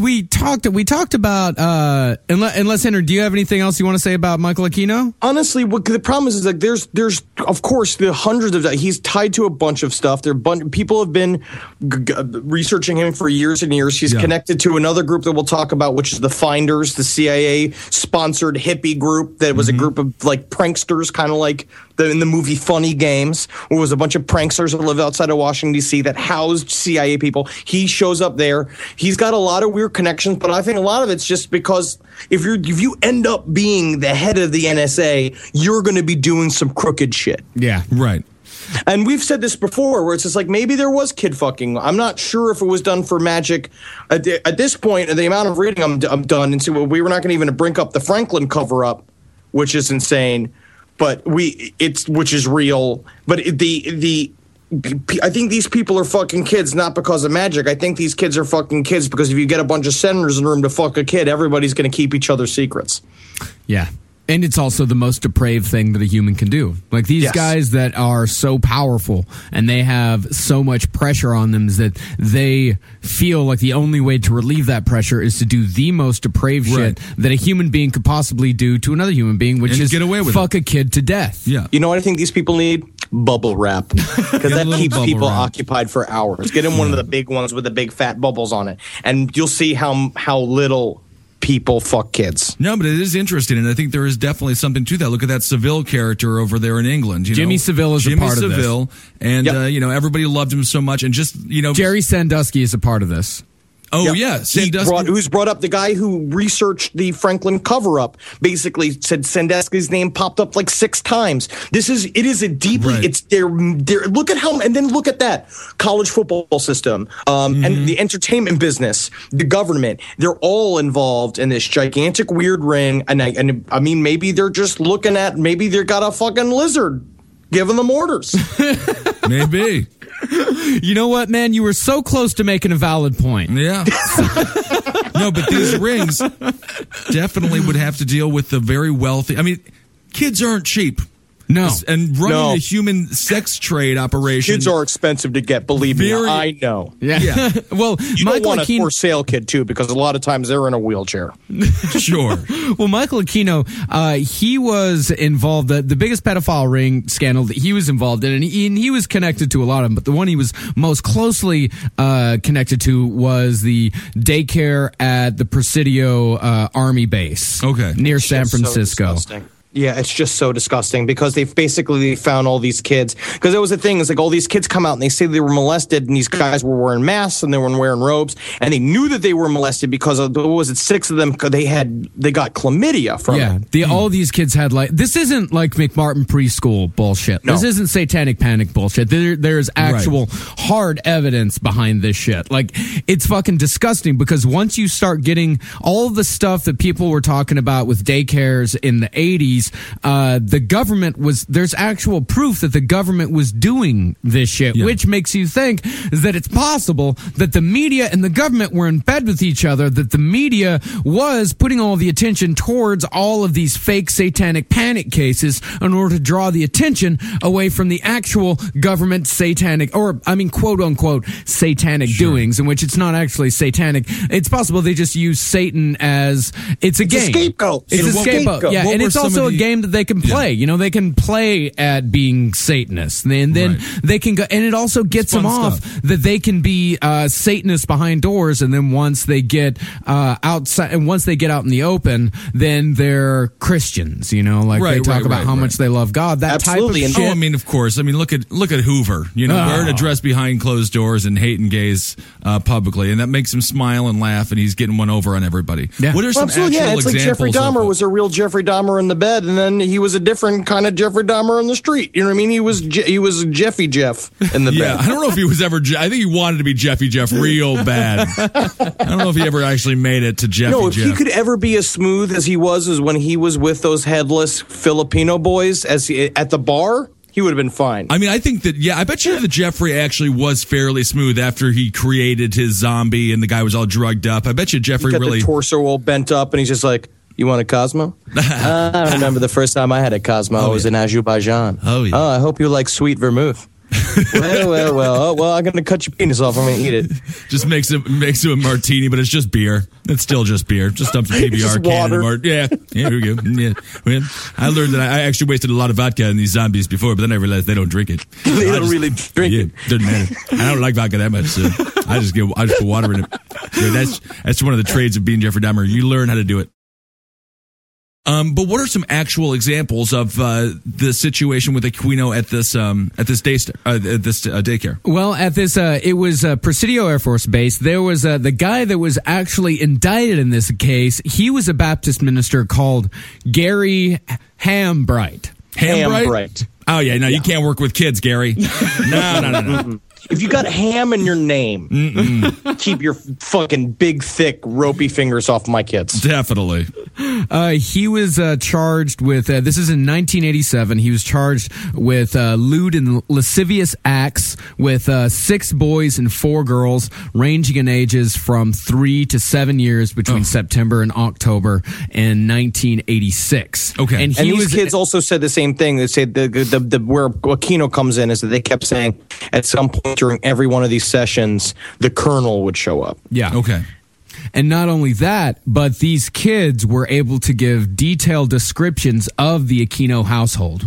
F: we talked we talked about uh unless, unless Henry, do you have anything else you want to say about Michael Aquino?
D: honestly, what the problem is is like there's there's of course the hundreds of that he's tied to a bunch of stuff. There bun- people have been g- g- researching him for years and years. He's
E: Yeah.
D: connected to another group that we'll talk about, which is the Finders, the CIA sponsored hippie group that was a group of like pranksters, kind of like the in the movie Funny Games, where it was a bunch of pranksters that live outside of Washington D.C. that housed CIA people. He shows up there. He's got a lot of weird connections, but I think a lot of it's just because if you're if you end up being the head of the NSA, you're going to be doing some crooked shit.
F: Yeah.
E: Right.
D: And we've said this before, where it's just like maybe there was kid fucking. I'm not sure if it was done for magic. At, the- at this point, the amount of reading I'm, I'm done into, we were not going to even bring up the Franklin cover up, which is insane. But we, it's which is real. But the the. I think these people are fucking kids not because of magic. I think these kids are fucking kids because if you get a bunch of senators in a room to fuck a kid, everybody's going to keep each other's secrets.
F: Yeah. And it's also the most depraved thing that a human can do. Like these
D: Yes.
F: guys that are so powerful and they have so much pressure on them is that they feel like the only way to relieve that pressure is to do the most depraved
E: Right.
F: shit that a human being could possibly do to another human being, which
E: And
F: is
E: get away with
F: fuck a kid to death.
E: Yeah.
D: You know what I think these people need? Bubble wrap. Because that keeps people
E: wrap.
D: occupied for hours. Get in one of the big ones with the big fat bubbles on it. And you'll see how how little people fuck kids.
E: No, but it is interesting, and I think there is definitely something to that. Look at that Savile character over there in England. You
F: Jimmy
E: know?
F: Savile is a
E: Jimmy
F: part of this.
E: Savile, and
D: Yep.
E: uh, you know everybody loved him so much, and just you know,
F: Jerry Sandusky is a part of this.
E: Oh
D: Yep. He
E: Sandusky.
D: brought, who's brought up the guy who researched the Franklin cover up basically said Sandusky's name popped up like six times. This is it is a deeply
E: Right.
D: it's there there look at how and then look at that college football system um,
E: Mm-hmm.
D: and the entertainment business, the government, they're all involved in this gigantic weird ring and I and I mean maybe they're just looking at maybe they've got a fucking lizard giving them orders.
E: maybe,
F: You know what, man? You were so close to making a valid point.
E: yeah. no, but these rings definitely would have to deal with the very wealthy. I mean, kids aren't cheap.
F: No.
E: And running
D: No.
E: a human sex trade operation.
D: Kids are expensive to get. Believe
E: Very-
D: me, I know.
F: Yeah.
E: Yeah.
F: well,
D: You
F: Michael
D: don't want a for sale kid too, because a lot of times they're in a wheelchair.
E: sure.
F: well, Michael Aquino, uh, he was involved the, the biggest pedophile ring scandal that he was involved in, and he, and he was connected to a lot of them. But the one he was most closely uh, connected to was the daycare at the Presidio uh, Army Base,
E: Okay.
F: near San
D: It's so
F: Francisco.
D: disgusting. Yeah, it's just so disgusting because they've basically found all these kids. Because that was the thing is like all these kids come out and they say they were molested, and these guys were wearing masks and they were wearing robes, and they knew that they were molested because of what was it? Six of them they had they got chlamydia from
F: Yeah,
D: it.
F: the all these kids had like this isn't like McMartin preschool bullshit.
D: No.
F: This isn't satanic panic bullshit. There there's actual hard evidence behind this shit. Like it's fucking disgusting because once you start getting all the stuff that people were talking about with daycares in the 80s, uh, the government was there's actual proof that the government was doing this shit,
E: Yeah.
F: which makes you think that it's possible that the media and the government were in bed with each other, that the media was putting all the attention towards all of these fake satanic panic cases in order to draw the attention away from the actual government satanic, or I mean, quote unquote, satanic doings, in which it's not actually satanic. It's possible they just use Satan as it's a
D: It's a scapegoat.
F: It's
E: So
F: a scapegoat. Yeah,
E: what
F: and it's also
E: of
F: a game that they can play. You know, they can play at being Satanists, and then
E: Right.
F: they can go. And it also gets them off
E: stuff.
F: that they can be uh, Satanists behind doors, and then once they get uh, outside, and once they get out in the open, then they're Christians. You know, like they talk
E: right,
F: about
E: right,
F: how
E: right.
F: much they love God. That
D: Absolutely,
F: type
D: and-
F: of shit.
E: Oh, I mean, of course. I mean, look at look at Hoover. You know,
F: Oh.
E: wearing a dress behind closed doors and hating gays uh, publicly, and that makes him smile and laugh, and he's getting one over on everybody.
F: Yeah.
E: What are some
D: Absolutely,
E: actual
D: yeah. It's like Jeffrey
E: examples?
D: Dahmer
E: of,
D: was a real Jeffrey Dahmer in the bed, and then he was a different kind of Jeffrey Dahmer on the street. You know what I mean? He was Je- he was Jeffy Jeff in the
E: Yeah,
D: bed.
E: I don't know if he was ever. Je- I think he wanted to be Jeffy Jeff real bad. I don't know if he ever actually made it to Jeffy
D: No, if
E: Jeff.
D: he could ever be as smooth as he was, as when he was with those headless Filipino boys as he, at the bar, he would have been fine.
E: I mean, I think that yeah, I bet you that Jeffrey actually was fairly smooth after he created his zombie and the guy was all drugged up. I bet you Jeffrey
D: got
E: really.
D: the torso all bent up, and he's just like, "You want a Cosmo?" uh, I remember the first time I had a Cosmo. I was in Azerbaijan.
E: Oh, yeah.
D: Oh, I hope you like sweet vermouth. well, well, well. Oh, well, I'm gonna cut your penis off. I'm gonna eat it.
E: just makes it makes it a martini, but it's just beer. It's still just beer. Just dumps a PBR
D: just
E: can. Mart- Yeah, yeah, here we go. Yeah. Well, I learned that I actually wasted a lot of vodka in these zombies before, but then I realized they don't drink it.
D: They don't really drink
E: yeah,
D: it.
E: Doesn't matter. I don't like vodka that much, so I just get I just put water in it. So that's that's one of the trades of being Jeffrey Dahmer. You learn how to do it. Um, but what are some actual examples of uh, the situation with Aquino at this um, at this day st- uh, at this uh, daycare?
F: Well, at this, uh, it was uh, Presidio Air Force Base. There was uh, the guy that was actually indicted in this case. He was a Baptist minister called Gary Hambright.
E: Hambright?
D: Hambright.
E: Oh yeah, no, you can't work with kids, Gary. No, no, no, no.
D: If you got ham in your name, keep your fucking big, thick, ropey fingers off my kids.
E: Definitely.
F: Uh, he was uh, charged with uh, this is in 1987. He was charged with uh, lewd and lascivious acts with uh, six boys and four girls, ranging in ages from three to seven years between September and October in 1986.
E: Okay.
F: and
D: And these
F: was
D: kids also said the same thing. They said the, the, the where Aquino comes in is that they kept saying at some point during every one of these sessions, the colonel would show up.
F: yeah
E: Okay.
F: And not only that, but these kids were able to give detailed descriptions of the Aquino household.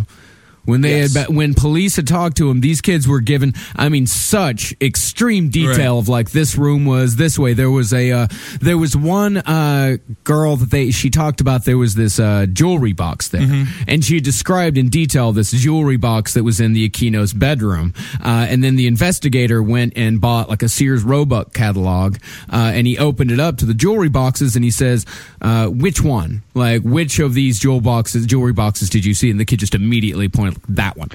F: When they
D: Yes.
F: had, when police had talked to them, these kids were given, I mean, such extreme detail
E: Right.
F: of like this room was this way. There was a, uh, there was one uh, girl that they she talked about. There was this uh, jewelry box there,
E: Mm-hmm.
F: and she described in detail this jewelry box that was in the Aquino's bedroom. Uh, and then the investigator went and bought like a Sears Roebuck catalog, uh, and he opened it up to the jewelry boxes, and he says, uh, "Which one? Like which of these jewel boxes, jewelry boxes, did you see?" And the kid just immediately pointed that one.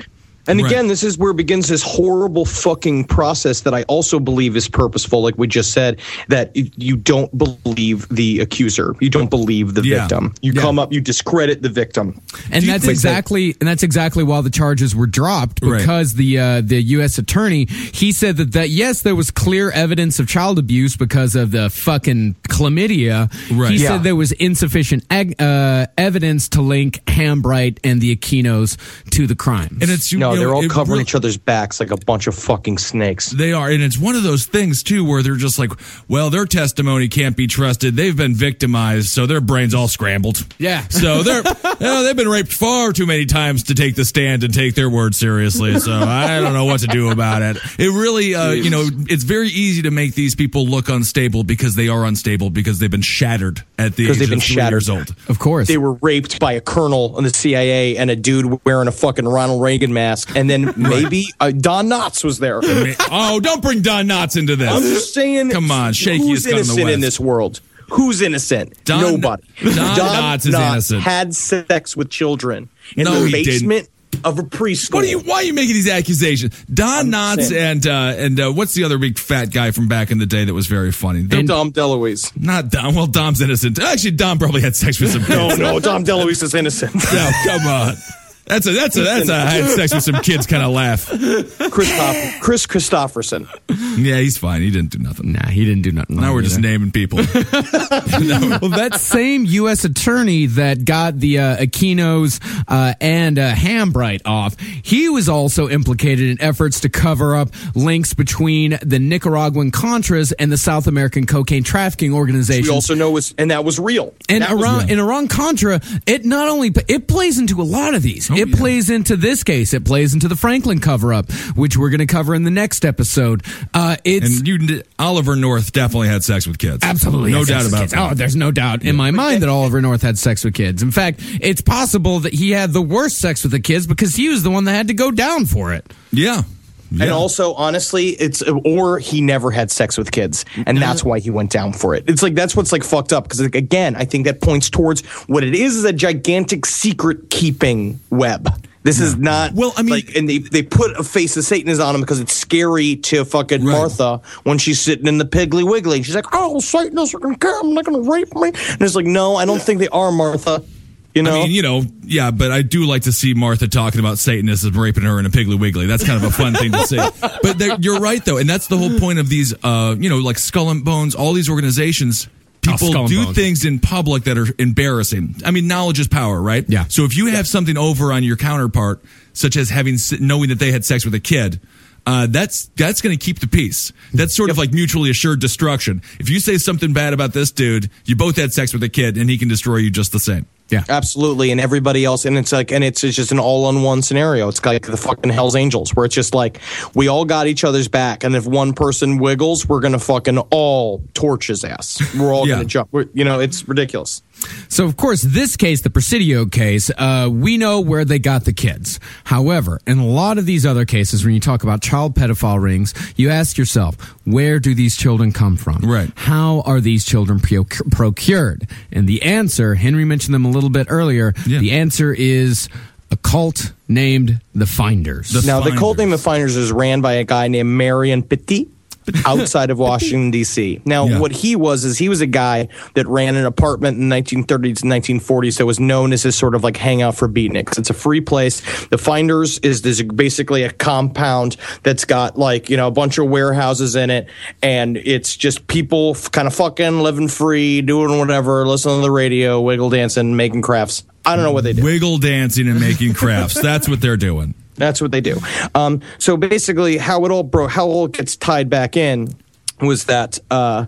D: And
E: Right.
D: again, this is where begins this horrible fucking process that I also believe is purposeful, like we just said, that you don't believe the accuser. You don't believe the
E: Yeah.
D: victim. You
E: Yeah.
D: come up, you discredit the victim.
F: And
E: Do
F: that's
E: think
F: exactly and that's exactly why the charges were dropped
E: Right.
F: because the uh, the U.S. attorney he said that that yes there was clear evidence of child abuse because of the fucking chlamydia.
E: Right.
F: He
D: Yeah.
F: said there was insufficient ag- uh, evidence to link Hambright and the Aquinos to the crimes.
E: And it's you
D: No,
E: know,
D: they're all covering
E: re-
D: each other's backs like a bunch of fucking snakes.
E: They are, and it's one of those things too where they're just like, well, their testimony can't be trusted. They've been victimized, so their brains all scrambled.
F: Yeah.
E: So they're, you know, they've been raped far too many times to take the stand and take their word seriously. So I don't know what to do about it. It really, uh, you know, it's very easy to make these people look unstable because they are unstable because they've been shattered at the age
D: they've been
E: of three
D: shattered.
E: years old.
F: of course.
D: They were raped by a colonel in the CIA and a dude wearing a fucking Ronald Reagan mask. And then maybe uh, Don Knotts was there.
E: oh, don't bring Don Knotts into this.
D: I'm just saying.
E: Come on, shakiest
D: Who's
E: gun in the
D: innocent in this world? Who's innocent?
E: Don-
D: Nobody.
E: Don Knotts is
D: Knotts
E: innocent.
D: Had sex with children in
E: No,
D: the basement of a preschool.
E: What are you? Why are you making these accusations? Don
D: I'm
E: Knotts and uh, and uh, what's the other big fat guy from back in the day that was very funny?
D: And Dom DeLuise.
E: Not Dom. Well, Dom's innocent. Actually, Dom probably had sex with some.
D: No, no, Dom DeLuise is innocent.
E: No, come on. That's a that's a that's a had sex with some kids kind of laugh.
D: Christoph- Kris Kristofferson.
E: Yeah, he's fine. He didn't do nothing.
F: nah, he didn't do nothing.
E: Now we're just naming people.
F: well, that same U.S. attorney that got the uh, Aquinos uh, and uh, Hambright off, he was also implicated in efforts to cover up links between the Nicaraguan Contras and the South American cocaine trafficking
D: organizations.
F: We
D: also know was, and that was real.
F: And
D: That was
F: Iran, in Iran Contra, it not only it plays into a lot of these. It
E: yeah.
F: plays into this case. It plays into the Franklin cover up, which we're going to cover in the next episode. Uh, it's
E: and you, Oliver North definitely had sex with kids.
F: Absolutely.
E: no doubt about that.
F: Oh, there's no doubt in my mind that Oliver North had sex with kids. In fact, it's possible that he had the worst sex with the kids because he was the one that had to go down for it.
E: Yeah.
D: And also, honestly, it's or he never had sex with kids, and that's why he went down for it. It's like that's what's like fucked up because like, again, I think that points towards what it is is a gigantic secret keeping web. This is not
E: Well, I mean-
D: like, and they they put a face of Satanism on him because it's scary to fucking
E: Right.
D: Martha when she's sitting in the Piggly Wiggly. She's like, "Oh, Satanists are gonna come, they're gonna rape me," and it's like, no, I don't think they are, Martha. You know,
E: I mean, you know, yeah, but I do like to see Martha talking about Satanism raping her in a Piggly Wiggly. That's kind of a fun thing to see. But there- you're right, though, and that's the whole point of these, uh, you know, like Skull and Bones, all these organizations.
F: Oh,
E: People
F: Skull and
E: do
F: Bones.
E: things in public that are embarrassing. I mean, knowledge is power, right?
F: Yeah.
E: So if you have something over on your counterpart, such as having knowing that they had sex with a kid, uh, that's that's going to keep the peace. That's sort of like mutually assured destruction. If you say something bad about this dude, you both had sex with a kid, and he can destroy you just the same.
F: Yeah.
D: Absolutely, and everybody else, and it's like, and it's, it's just an all-on-one scenario. It's like the fucking Hell's Angels, where it's just like we all got each other's back, and if one person wiggles, we're gonna fucking all torch his ass. We're all
E: Yeah.
D: gonna jump. We're, you know, it's ridiculous.
F: So, of course, this case, the Presidio case, uh, we know where they got the kids. However, in a lot of these other cases, when you talk about child pedophile rings, you ask yourself, where do these children come from?
E: Right.
F: How are these children procured? And the answer, Henry mentioned them a little bit earlier,
E: Yeah.
F: the answer is a cult named the Finders.
E: The
D: now, the cult
E: Finders.
D: name of Finders is ran by a guy named Marion Pettie. Outside of Washington D.C. Now,
E: Yeah.
D: what he was is he was a guy that ran an apartment in the 1930s and 1940s that was known as his sort of like hangout for beatniks. It's a free place. The Finders is this basically a compound that's got like you know a bunch of warehouses in it, and it's just people f- kind of fucking living free, doing whatever, listening to the radio, wiggle dancing, making crafts. I don't know what they do.
E: Wiggle dancing and making crafts. That's what they're doing.
D: That's what they do. Um, so basically, how it all bro, how it all gets tied back in was that uh,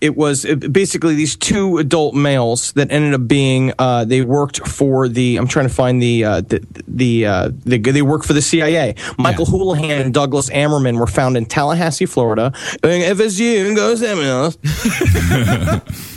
D: it was it, basically these two adult males that ended up being uh, they worked for the I'm trying to find the uh, the the, uh, the they worked for the CIA. Michael Houlihan and Douglas Ammerman were found in Tallahassee, Florida. FSU goes Seminoles.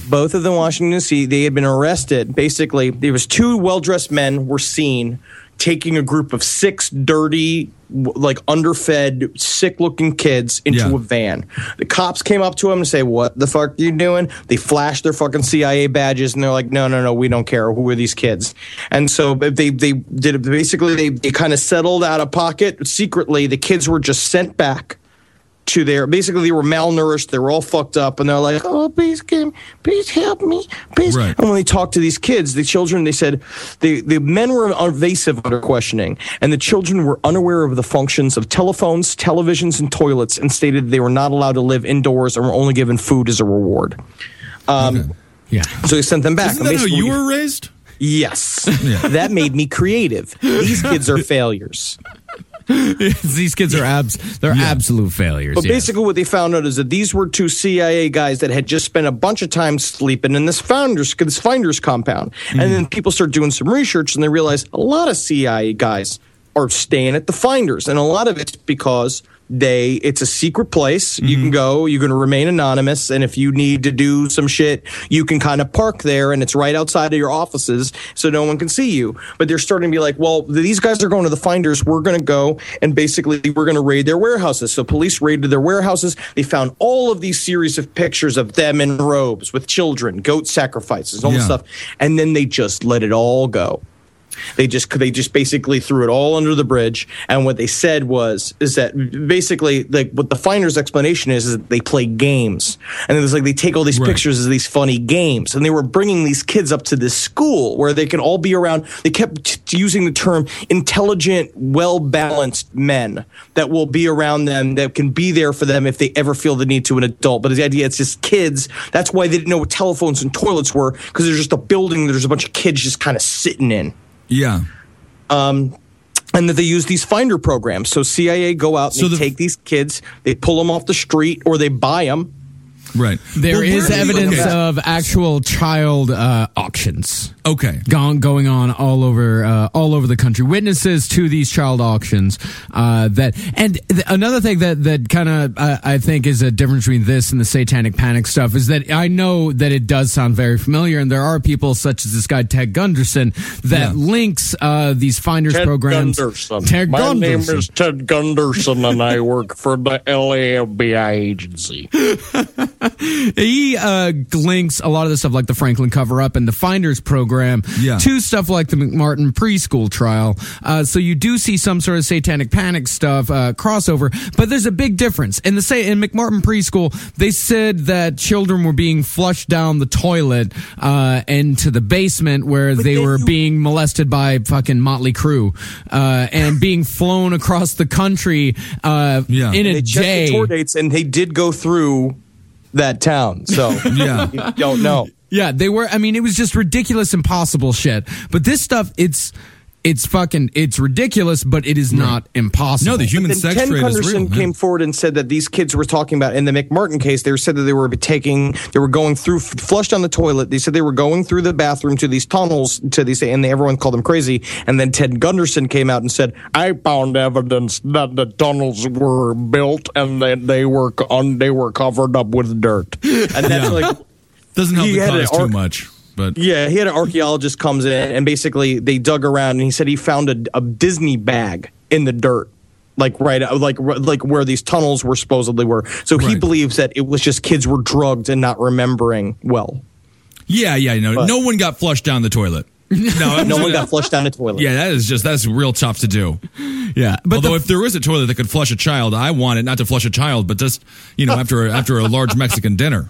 D: both of them Washington D.C. They had been arrested. Basically, there was two well-dressed men were seen taking a group of six dirty, like underfed, sick looking kids into
E: Yeah.
D: a van. The cops came up to him and say, What the fuck are you doing? They flashed their fucking CIA badges and they're like, No, no, no, we don't care. Who are these kids? And so they, they did basically, they, they kind of settled out of pocket secretly. The kids were just sent back to their basically they were malnourished they were all fucked up and they're like oh please give, please help me please
E: Right.
D: and when they talked to these kids the children they said the, the men were evasive under questioning and the children were unaware of the functions of telephones televisions and toilets and stated they were not allowed to live indoors and were only given food as a reward um,
F: Yeah.
D: so he sent them back
E: Isn't that how you were raised?
D: yes
E: Yeah.
D: that made me creative these kids are failures
F: These kids are abs they're absolute failures.
D: But
F: yes.
D: basically, what they found out is that these were two CIA guys that had just spent a bunch of time sleeping in this founders this finders compound, and mm. then people started doing some research and they realized a lot of CIA guys are staying at the finders, and a lot of it's because they it's a secret place. You can mm-hmm. go you're going to remain anonymous and if you need to do some shit you can kind of park there and it's right outside of your offices so no one can see you. But they're starting to be like well these guys are going to the finders. We're going to go and basically we're going to raid their warehouses. So police raided their warehouses. They found all of these series of pictures of them in robes with children goat sacrifices all this stuff. And then they just let it all go they just they just basically threw it all under the bridge. And what they said was is that basically like what the finder's explanation is is that they play games, and it was like they take all these
E: Right.
D: pictures as these funny games, and they were bringing these kids up to this school where they can all be around. They kept t- using the term intelligent, well balanced men that will be around them that can be there for them if they ever feel the need to an adult. But the idea it's just kids. That's why they didn't know what telephones and toilets were because there's just a building. There's a bunch of kids just kind of sitting in
E: Yeah.
D: Um, and that they use these finder programs. So CIA go out and
E: So
D: they
E: the-
D: take these kids, they pull them off the street, or they buy them.
E: Right.
F: There
E: Well,
F: is
E: where do you-
F: evidence
E: okay.
F: of actual child uh, auctions.
E: Okay.
F: Gone, going on all over uh, all over the country. Witnesses to these child auctions. Uh, that and th- another thing that that kind of uh, I think is a difference between this and the Satanic Panic stuff is that I know that it does sound very familiar, and there are people such as this guy Ted Gunderson that
E: Yeah.
F: links uh, these finders programs. Ted Gunderson.
D: My name is Ted Gunderson, and I work for the LAFBI agency.
F: he uh, links a lot of the stuff like the Franklin cover up and the Finders program
E: Yeah.
F: to stuff like the McMartin preschool trial. Uh, so you do see some sort of satanic panic stuff uh, crossover, but there's a big difference. In the say in McMartin preschool, they said that children were being flushed down the toilet uh, into the basement where they were
D: you-
F: being molested by fucking Motley Crue uh, and being flown across the country uh,
E: Yeah.
F: in a
D: They checked the tour dates, and they did go through that town. So
E: Yeah.
D: you don't know.
F: Yeah, they were. I mean, it was just ridiculous, impossible shit. But this stuff, it's it's fucking it's ridiculous, but it is not impossible.
E: No, the human sex
D: Ken
E: trade is
D: Gunderson
E: real. man.
D: came forward and said that these kids were talking about in the McMartin case. They said that they were taking, they were going through, flushed down the toilet. They said they were going through the bathroom to these tunnels to these, and they, everyone called them crazy. And then Ted Gunderson came out and said, "I found evidence that the tunnels were built and that they were on, they were covered up with dirt." And that's like.
E: Doesn't help
D: He
E: the
D: had an
E: cause too much. But
D: Yeah, he had an archaeologist comes in and basically they dug around and he said he found a, a Disney bag in the dirt. Like right, like like where these tunnels were supposedly were. So he
E: Right.
D: believes that it was just kids were drugged and not remembering well.
E: yeah, yeah, no,
D: But-
E: no one got flushed down the toilet. No,
D: No one got flushed down the toilet.
E: Yeah, that is just that's real tough to do.
F: yeah, but
E: Although
F: the-
E: if there is a toilet that could flush a child, I want it not to flush a child, but just you know after after a large Mexican dinner.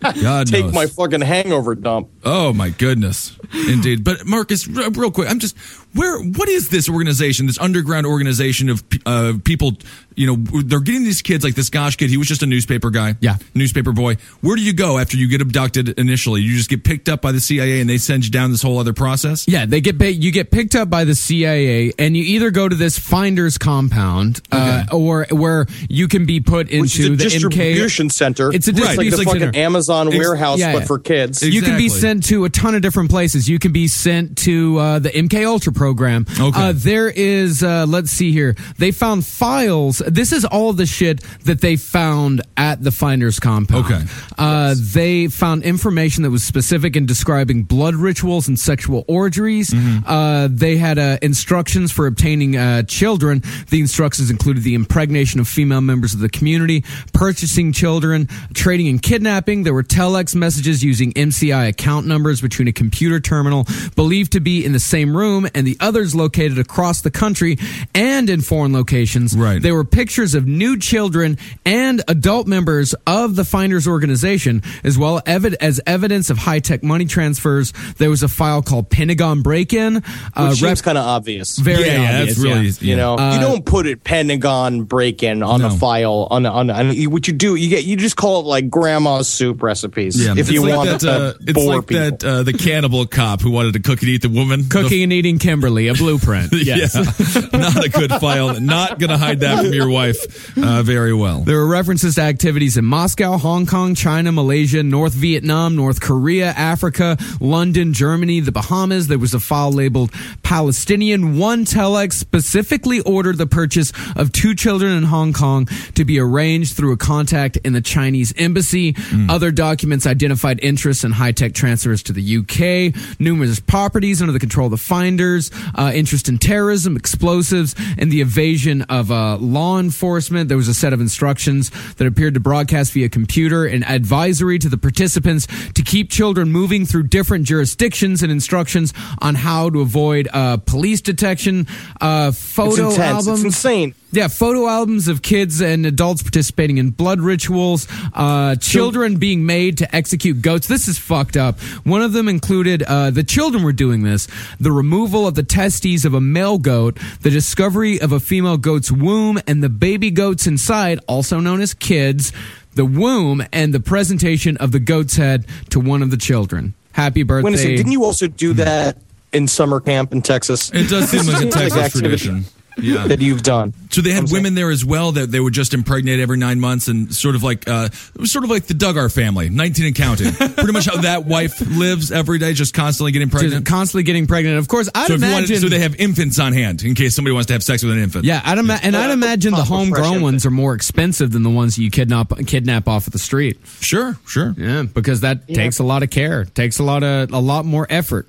E: God
D: Take
E: knows.
D: my fucking hangover dump.
E: Oh my goodness, indeed. But Marcus, real quick, I'm just where. What is this organization? This underground organization of uh, people. You know, they're getting these kids like this Gosch kid. He was just a newspaper guy.
F: Yeah.
E: newspaper boy. Where do you go after you get abducted initially? You just get picked up by the CIA and they send you down this whole other process.
F: Yeah, they get pa- you get picked up by the CIA, and you either go to this finder's compound, uh, or where you can be put
D: Which is
F: into
D: a
F: the
D: distribution
F: MK.
D: center.
F: It's a
D: It's like the
F: distribution
D: fucking
F: center.
D: Amazon
E: Ex-
D: warehouse,
F: yeah,
D: but
F: yeah.
D: for kids.
F: You can be sent to a ton of different places. You can be sent to uh, the MK Ultra program. Program.
E: Okay.
F: Uh, there is, uh, let's see here. They found files. This is all the shit that they found at the Finders compound.
E: Okay.
F: Uh, They found information that was specific in describing blood rituals and sexual orgies.
E: Mm-hmm.
F: Uh, they had uh, instructions for obtaining uh, children. The instructions included the impregnation of female members of the community, purchasing children, trading and kidnapping. There were telex messages using MCI account numbers between a computer terminal believed to be in the same room and the others located across the country and in foreign locations.
E: Right.
F: There were pictures of nude children and adult members of the Finders organization, as well as evidence of high tech money transfers. There was a file called Pentagon Break In.
D: Which
F: Uh,
D: seems kind of obvious.
F: very
E: yeah, yeah,
F: obvious,
E: that's really
F: yeah.
D: You know,
F: Uh,
D: you don't put it Pentagon break in on
E: No.
D: a file on a, on, a, on a- what you do. You get you just call it like grandma's soup recipes.
E: Yeah,
D: if
E: it's
D: you
E: like
D: want
E: that,
D: to
E: uh, it's like
D: people.
E: that uh, the cannibal cop who wanted to cook and eat the woman.
F: Cooking and eating Kimberly, a blueprint. Yes.
E: Yeah, not a good file. Not going to hide that from your wife uh, very well.
F: There are references to activities in Moscow, Hong Kong, China, Malaysia, North Vietnam, North Korea, Africa, London, Germany, the Bahamas. There was a file labeled Palestinian. One telex specifically ordered the purchase of two children in Hong Kong to be arranged through a contact in the Chinese embassy. Other documents identified interest in high tech transfers to the UK, numerous properties under the control of the finders, uh, interest in terrorism, explosives, and the evasion of uh, law enforcement. There was a set of instructions that appeared to broadcast via computer and advisory to the participants to keep children moving through different jurisdictions and instructions on how to avoid uh, police detection. Uh,
D: it's
F: photo
D: intense.
F: albums.
D: It's insane.
F: Yeah, photo albums of kids and adults participating in blood rituals, uh, children being made to execute goats. This is fucked up. One of them included, uh, the children were doing this, the removal of the testes of a male goat, the discovery of a female goat's womb, and the baby goats inside, also known as kids, the womb, and the presentation of the goat's head to one of the children. Happy birthday.
D: Wait a second, didn't you also do that in summer camp in Texas?
E: It does seem like a Texas tradition. Yeah.
D: that you've done.
E: So they had
D: I'm saying-
E: women there as well that they would just impregnate every nine months and sort of like uh, it was sort of like the Duggar family, nineteen and counting. Pretty much how that wife lives every day, just constantly getting
F: Just
E: pregnant.
F: constantly getting pregnant. Of course, I'd
E: So, if you wanted,
F: imagine.
E: so they have infants on hand in case somebody wants to have sex with an infant.
F: Yeah, I'd ima- and I'd imagine the
D: pop a fresh
F: homegrown ones are more expensive than the ones you kidnap kidnap off of the street.
E: sure, sure.
F: Yeah, because that takes a lot of care, takes a lot of a lot more effort.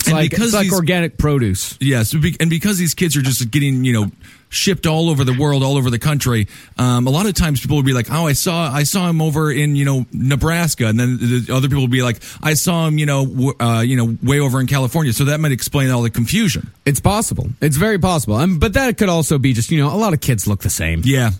F: It's
E: And
F: like
E: because
F: it's like organic produce.
E: Yes, and because these kids are just getting you know shipped all over the world, all over the country, um, a lot of times people will be like, "Oh, I saw I saw him over in you know Nebraska," and then the other people will be like, "I saw him you know w- uh, you know way over in California." So that might explain all the confusion.
F: It's possible. It's very possible. Um, but that could also be just you know a lot of kids look the same.
E: Yeah,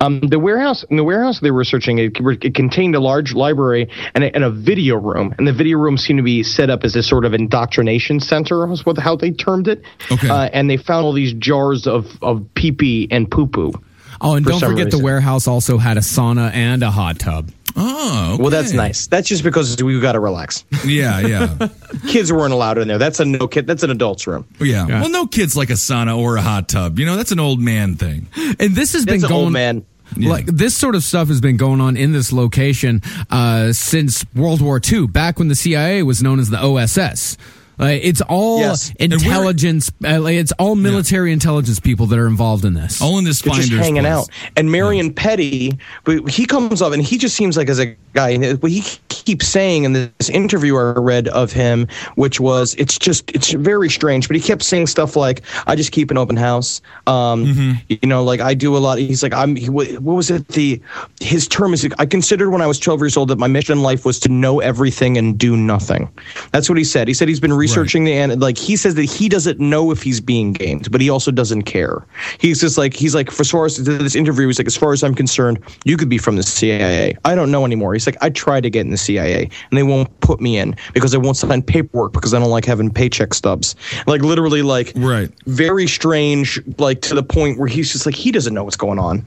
D: Um, the warehouse in the warehouse they were searching it, it contained a large library and a, and a video room, and the video room seemed to be set up as a sort of indoctrination center, was what how they termed it.
E: Okay.
D: Uh, and they found all these jars of of pee pee and poo poo.
F: Oh, and don't forget the warehouse also had a sauna and a hot tub.
E: Oh,
D: Well, that's nice. That's just because we got to relax.
E: Yeah, yeah,
D: Kids weren't allowed in there. That's a no kid. That's an adult's room.
E: yeah. Well, no kids like a sauna or a hot tub. You know, that's an old man thing.
F: And this has
D: That's
F: been
D: an
F: going
D: old man.
F: Like this sort of stuff has been going on in this location uh, since World War II, back when the CIA was known as the OSS. Uh, it's all
D: Yes.
F: Intelligence. Uh, like, it's all military intelligence people that are involved in this.
E: All in this
D: They're
E: finder's
D: just hanging
E: place.
D: out. And Marion Pettie, but he comes up and he just seems like as a guy. and What he keeps saying in this interview I read of him, which was it's just it's very strange. But he kept saying stuff like, "I just keep an open house." Um,
E: Mm-hmm.
D: You know, like I do a lot. He's like, "I'm." He, what what was it? The his term is. I considered when I was 12 years old that my mission in life was to know everything and do nothing. That's what he said. He said he's been researching the and like he says that he doesn't know if he's being gamed, but he also doesn't care. He's just like he's like for as far as this interview, he's like as far as I'm concerned, you could be from the CIA. I don't know anymore. He's like I tried to get in the CIA and they won't put me in because they won't sign paperwork because I don't like having paycheck stubs. Like literally like
E: Right.
D: very strange like to the point where he's just like he doesn't know what's going on.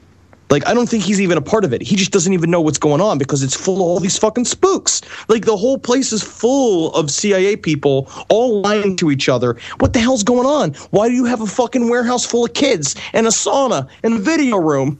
D: Like I don't think he's even a part of it. He just doesn't even know what's going on because it's full of all these fucking spooks. Like the whole place is full of CIA people all lying to each other. What the hell's going on? Why do you have a fucking warehouse full of kids and a sauna and a video room?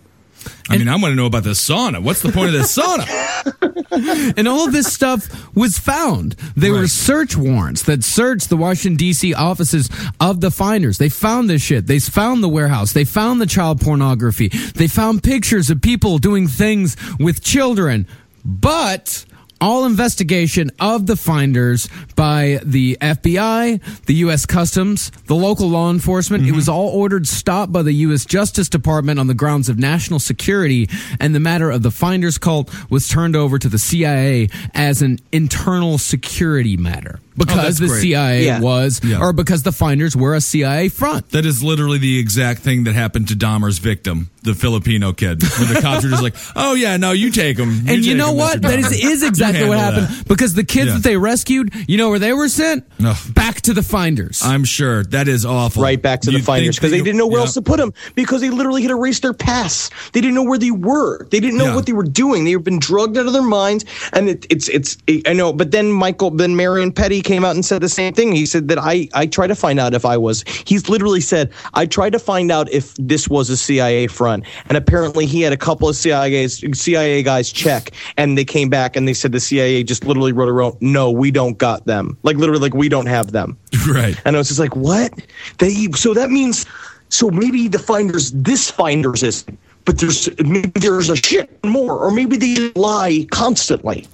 E: I mean, I want to know about the sauna. What's the point of this sauna?
F: and all of this stuff was found. They were search warrants that searched the Washington D.C. offices of the finders. They found this shit. They found the warehouse. They found the child pornography. They found pictures of people doing things with children. But all investigation of the finders by the FBI, the U.S. Customs, the local law enforcement, it mm-hmm. was all ordered stopped by the U.S. Justice Department on the grounds of national security, and the matter of the finders cult was turned over to the CIA as an internal security matter. Because oh,
E: that's
F: the
E: great.
F: CIA
E: Yeah.
F: was,
E: Yeah.
F: or because the finders were a CIA front.
E: That is literally the exact thing that happened to Dahmer's victim, the Filipino kid. Where the cops are just like, "Oh yeah, no, you take him."
F: And you know
E: him,
F: what? That is, is exactly what happened
E: that."
F: because the kids
E: Yeah.
F: that they rescued, you know where they were sent?
E: Ugh.
F: Back to the finders.
E: I'm sure that is awful.
D: Right back to the
E: You'd
D: finders because they
E: that-
D: didn't know where
E: yeah.
D: else to put them because they literally had erased their past. They didn't know where they were. They didn't know
E: Yeah.
D: what they were doing. They had been drugged out of their minds, and it, it's it's I know. But then Michael, then Marion Pettie came out and said the same thing. He said that I I tried to find out if I was. He's literally said I tried to find out if this was a CIA front, and apparently he had a couple of CIA CIA guys check, and they came back and they said the CIA just literally wrote around, no, we don't got them. Like literally, like we don't have them.
E: Right.
D: And I was just like, what? They so that means so maybe the finders this finders is but there's maybe there's a shit more, or maybe they lie constantly.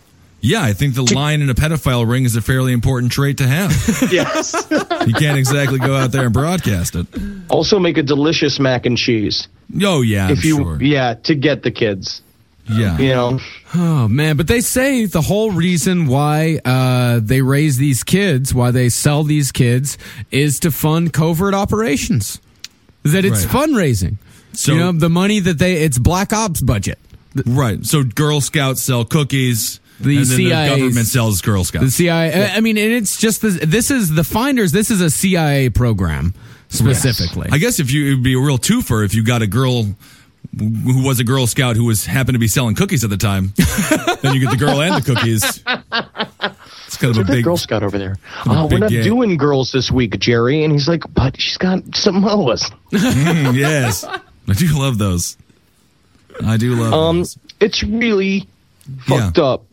E: Yeah, I think the line in a pedophile ring is a fairly important trait to have.
D: Yes.
E: you can't exactly go out there and broadcast it.
D: also make a delicious mac and cheese.
E: Oh yeah, I'm
D: if you
E: sure.
D: yeah, to get the kids.
E: Yeah.
D: You know.
F: Oh man, but they say the whole reason why uh, they raise these kids, why they sell these kids, is to fund covert operations. That it's
E: Right.
F: fundraising.
E: So-
F: you know, the money that they it's black ops budget.
E: Right. So Girl Scouts sell cookies.
F: The
E: and
F: CIA
E: the government sells Girl Scouts.
F: The
E: Scouts.
F: CIA. I mean, and it's just this, this is the finders. This is a CIA program specifically.
E: I guess if you it'd be a real twofer if you got a girl who was a Girl Scout who was happened to be selling cookies at the time, then you get the girl and the cookies. It's kind of a
D: Look at
E: big
D: Girl Scout over there.
E: a
D: Oh, we're not
E: gay.
D: doing girls this week, Jerry. And he's like, but she's got something else.
E: Mm, yes, I do love those. I do love
D: Um,
E: those.
D: it's really
E: Yeah.
D: fucked up.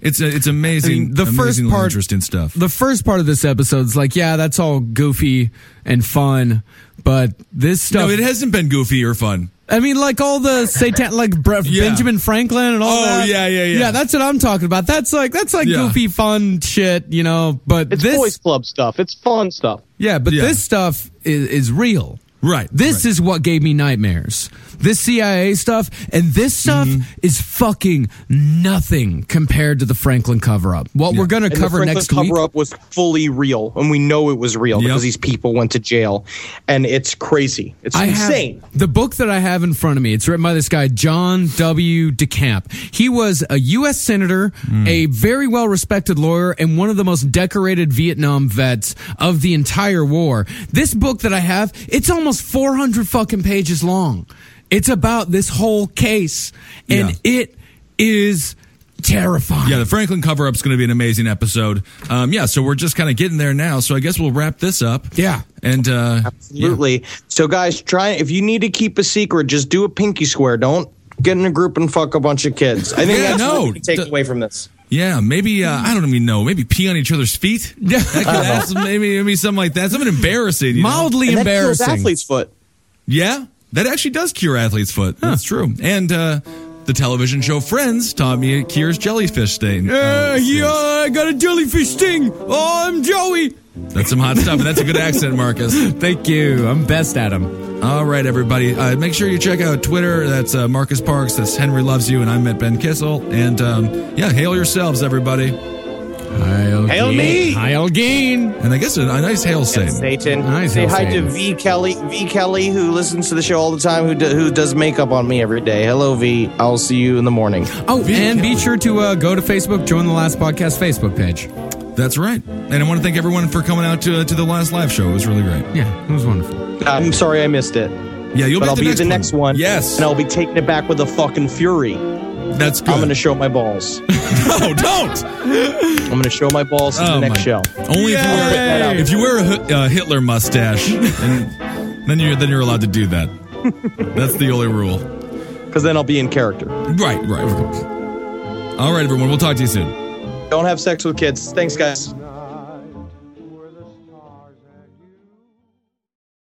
E: It's it's amazing.
F: I mean, the first part-
E: interesting stuff.
F: the first part of this episode's like, yeah, that's all goofy and fun, but this stuff.
E: No, it hasn't been goofy or fun.
F: I mean, like all the satan, like Bre-
E: Yeah.
F: Benjamin Franklin and all
E: Oh,
F: that.
E: yeah, yeah, yeah.
F: Yeah, that's what I'm talking about. That's like that's like
E: Yeah.
F: goofy, fun shit, you know. But
D: It's
F: this,
D: boys club stuff. It's fun stuff.
F: yeah, but
E: Yeah.
F: this stuff is, is real.
E: Right.
F: This is what gave me nightmares. This CIA stuff and this stuff
E: Mm-hmm.
F: is fucking nothing compared to the Franklin cover up. What we're going to cover next week.
D: cover up was fully real, and we know it was real
E: Yep.
D: because these people went to jail, and it's crazy. It's
F: I
D: insane.
F: have the book that I have in front of me. It's written by this guy, John W. DeCamp. He was a U.S. senator, a very well respected lawyer, and one of the most decorated Vietnam vets of the entire war. This book that I have, it's almost 400 fucking pages long. It's about this whole case, and it is terrifying.
E: Yeah, the Franklin cover up is going to be an amazing episode. Um, yeah, so we're just kind of getting there now. So I guess we'll wrap this up.
F: Yeah.
E: And uh,
D: Absolutely. So, guys, try if you need to keep a secret, just do a pinky swear. Don't get in a group and fuck a bunch of kids. I think
E: Yeah,
D: that's
E: no.
D: what we can take
E: D-
D: away from this.
E: yeah, maybe uh, I don't even know. Maybe pee on each other's feet.
F: Yeah.
E: That could add some- maybe maybe something like that. Something embarrassing. you know?
F: Mildly
D: And that kills
F: embarrassing.
D: athlete's foot.
E: Yeah, that actually does cure athlete's foot. That's true. And uh, the television show Friends taught me it cures jellyfish sting.
F: Yeah,
E: Uh,
F: yeah, I got a jellyfish sting. Oh, I'm Joey.
E: That's some hot stuff, and that's a good accent, Marcus.
F: Thank you. I'm best at them.
E: All right, everybody. Uh, make sure you check out Twitter. That's uh, Marcus Parks. That's Henry Loves You, and I'm at Ben Kissel. And um, yeah, hail yourselves, everybody.
F: Hail,
D: Hail me.
F: Hail Geen.
E: And I guess a, a nice hail Satan.
D: Satan.
F: Nice,
D: Say
F: Hail
D: hi
F: Satan.
D: to V Kelly. V Kelly, who listens to the show all the time, who do, who does makeup on me every day. Hello, V. I'll see you in the morning.
F: Oh, and be sure to uh, go to Facebook, join the Last Podcast Facebook page.
E: That's right. And I want to thank everyone for coming out to, to the last live show. It was really great.
F: Yeah, it was wonderful.
D: I'm sorry I missed it.
E: Yeah, you'll
D: but
E: be
D: I'll
E: the
D: be
E: next
D: at the
E: one.
D: next one.
E: Yes.
D: And I'll be taking it back with a fucking fury.
E: That's good.
D: I'm going to show my balls.
E: no, don't.
D: I'm going to show my balls in
E: Oh,
D: the next
E: my-
D: show.
E: Only if you,
D: I'll put that
E: wear, if you wear a uh, Hitler mustache, and then you're then you're allowed to do that. That's the only rule.
D: because then I'll be in character.
E: Right, right. All right, everyone. We'll talk to you soon.
D: Don't have sex with kids. Thanks, guys.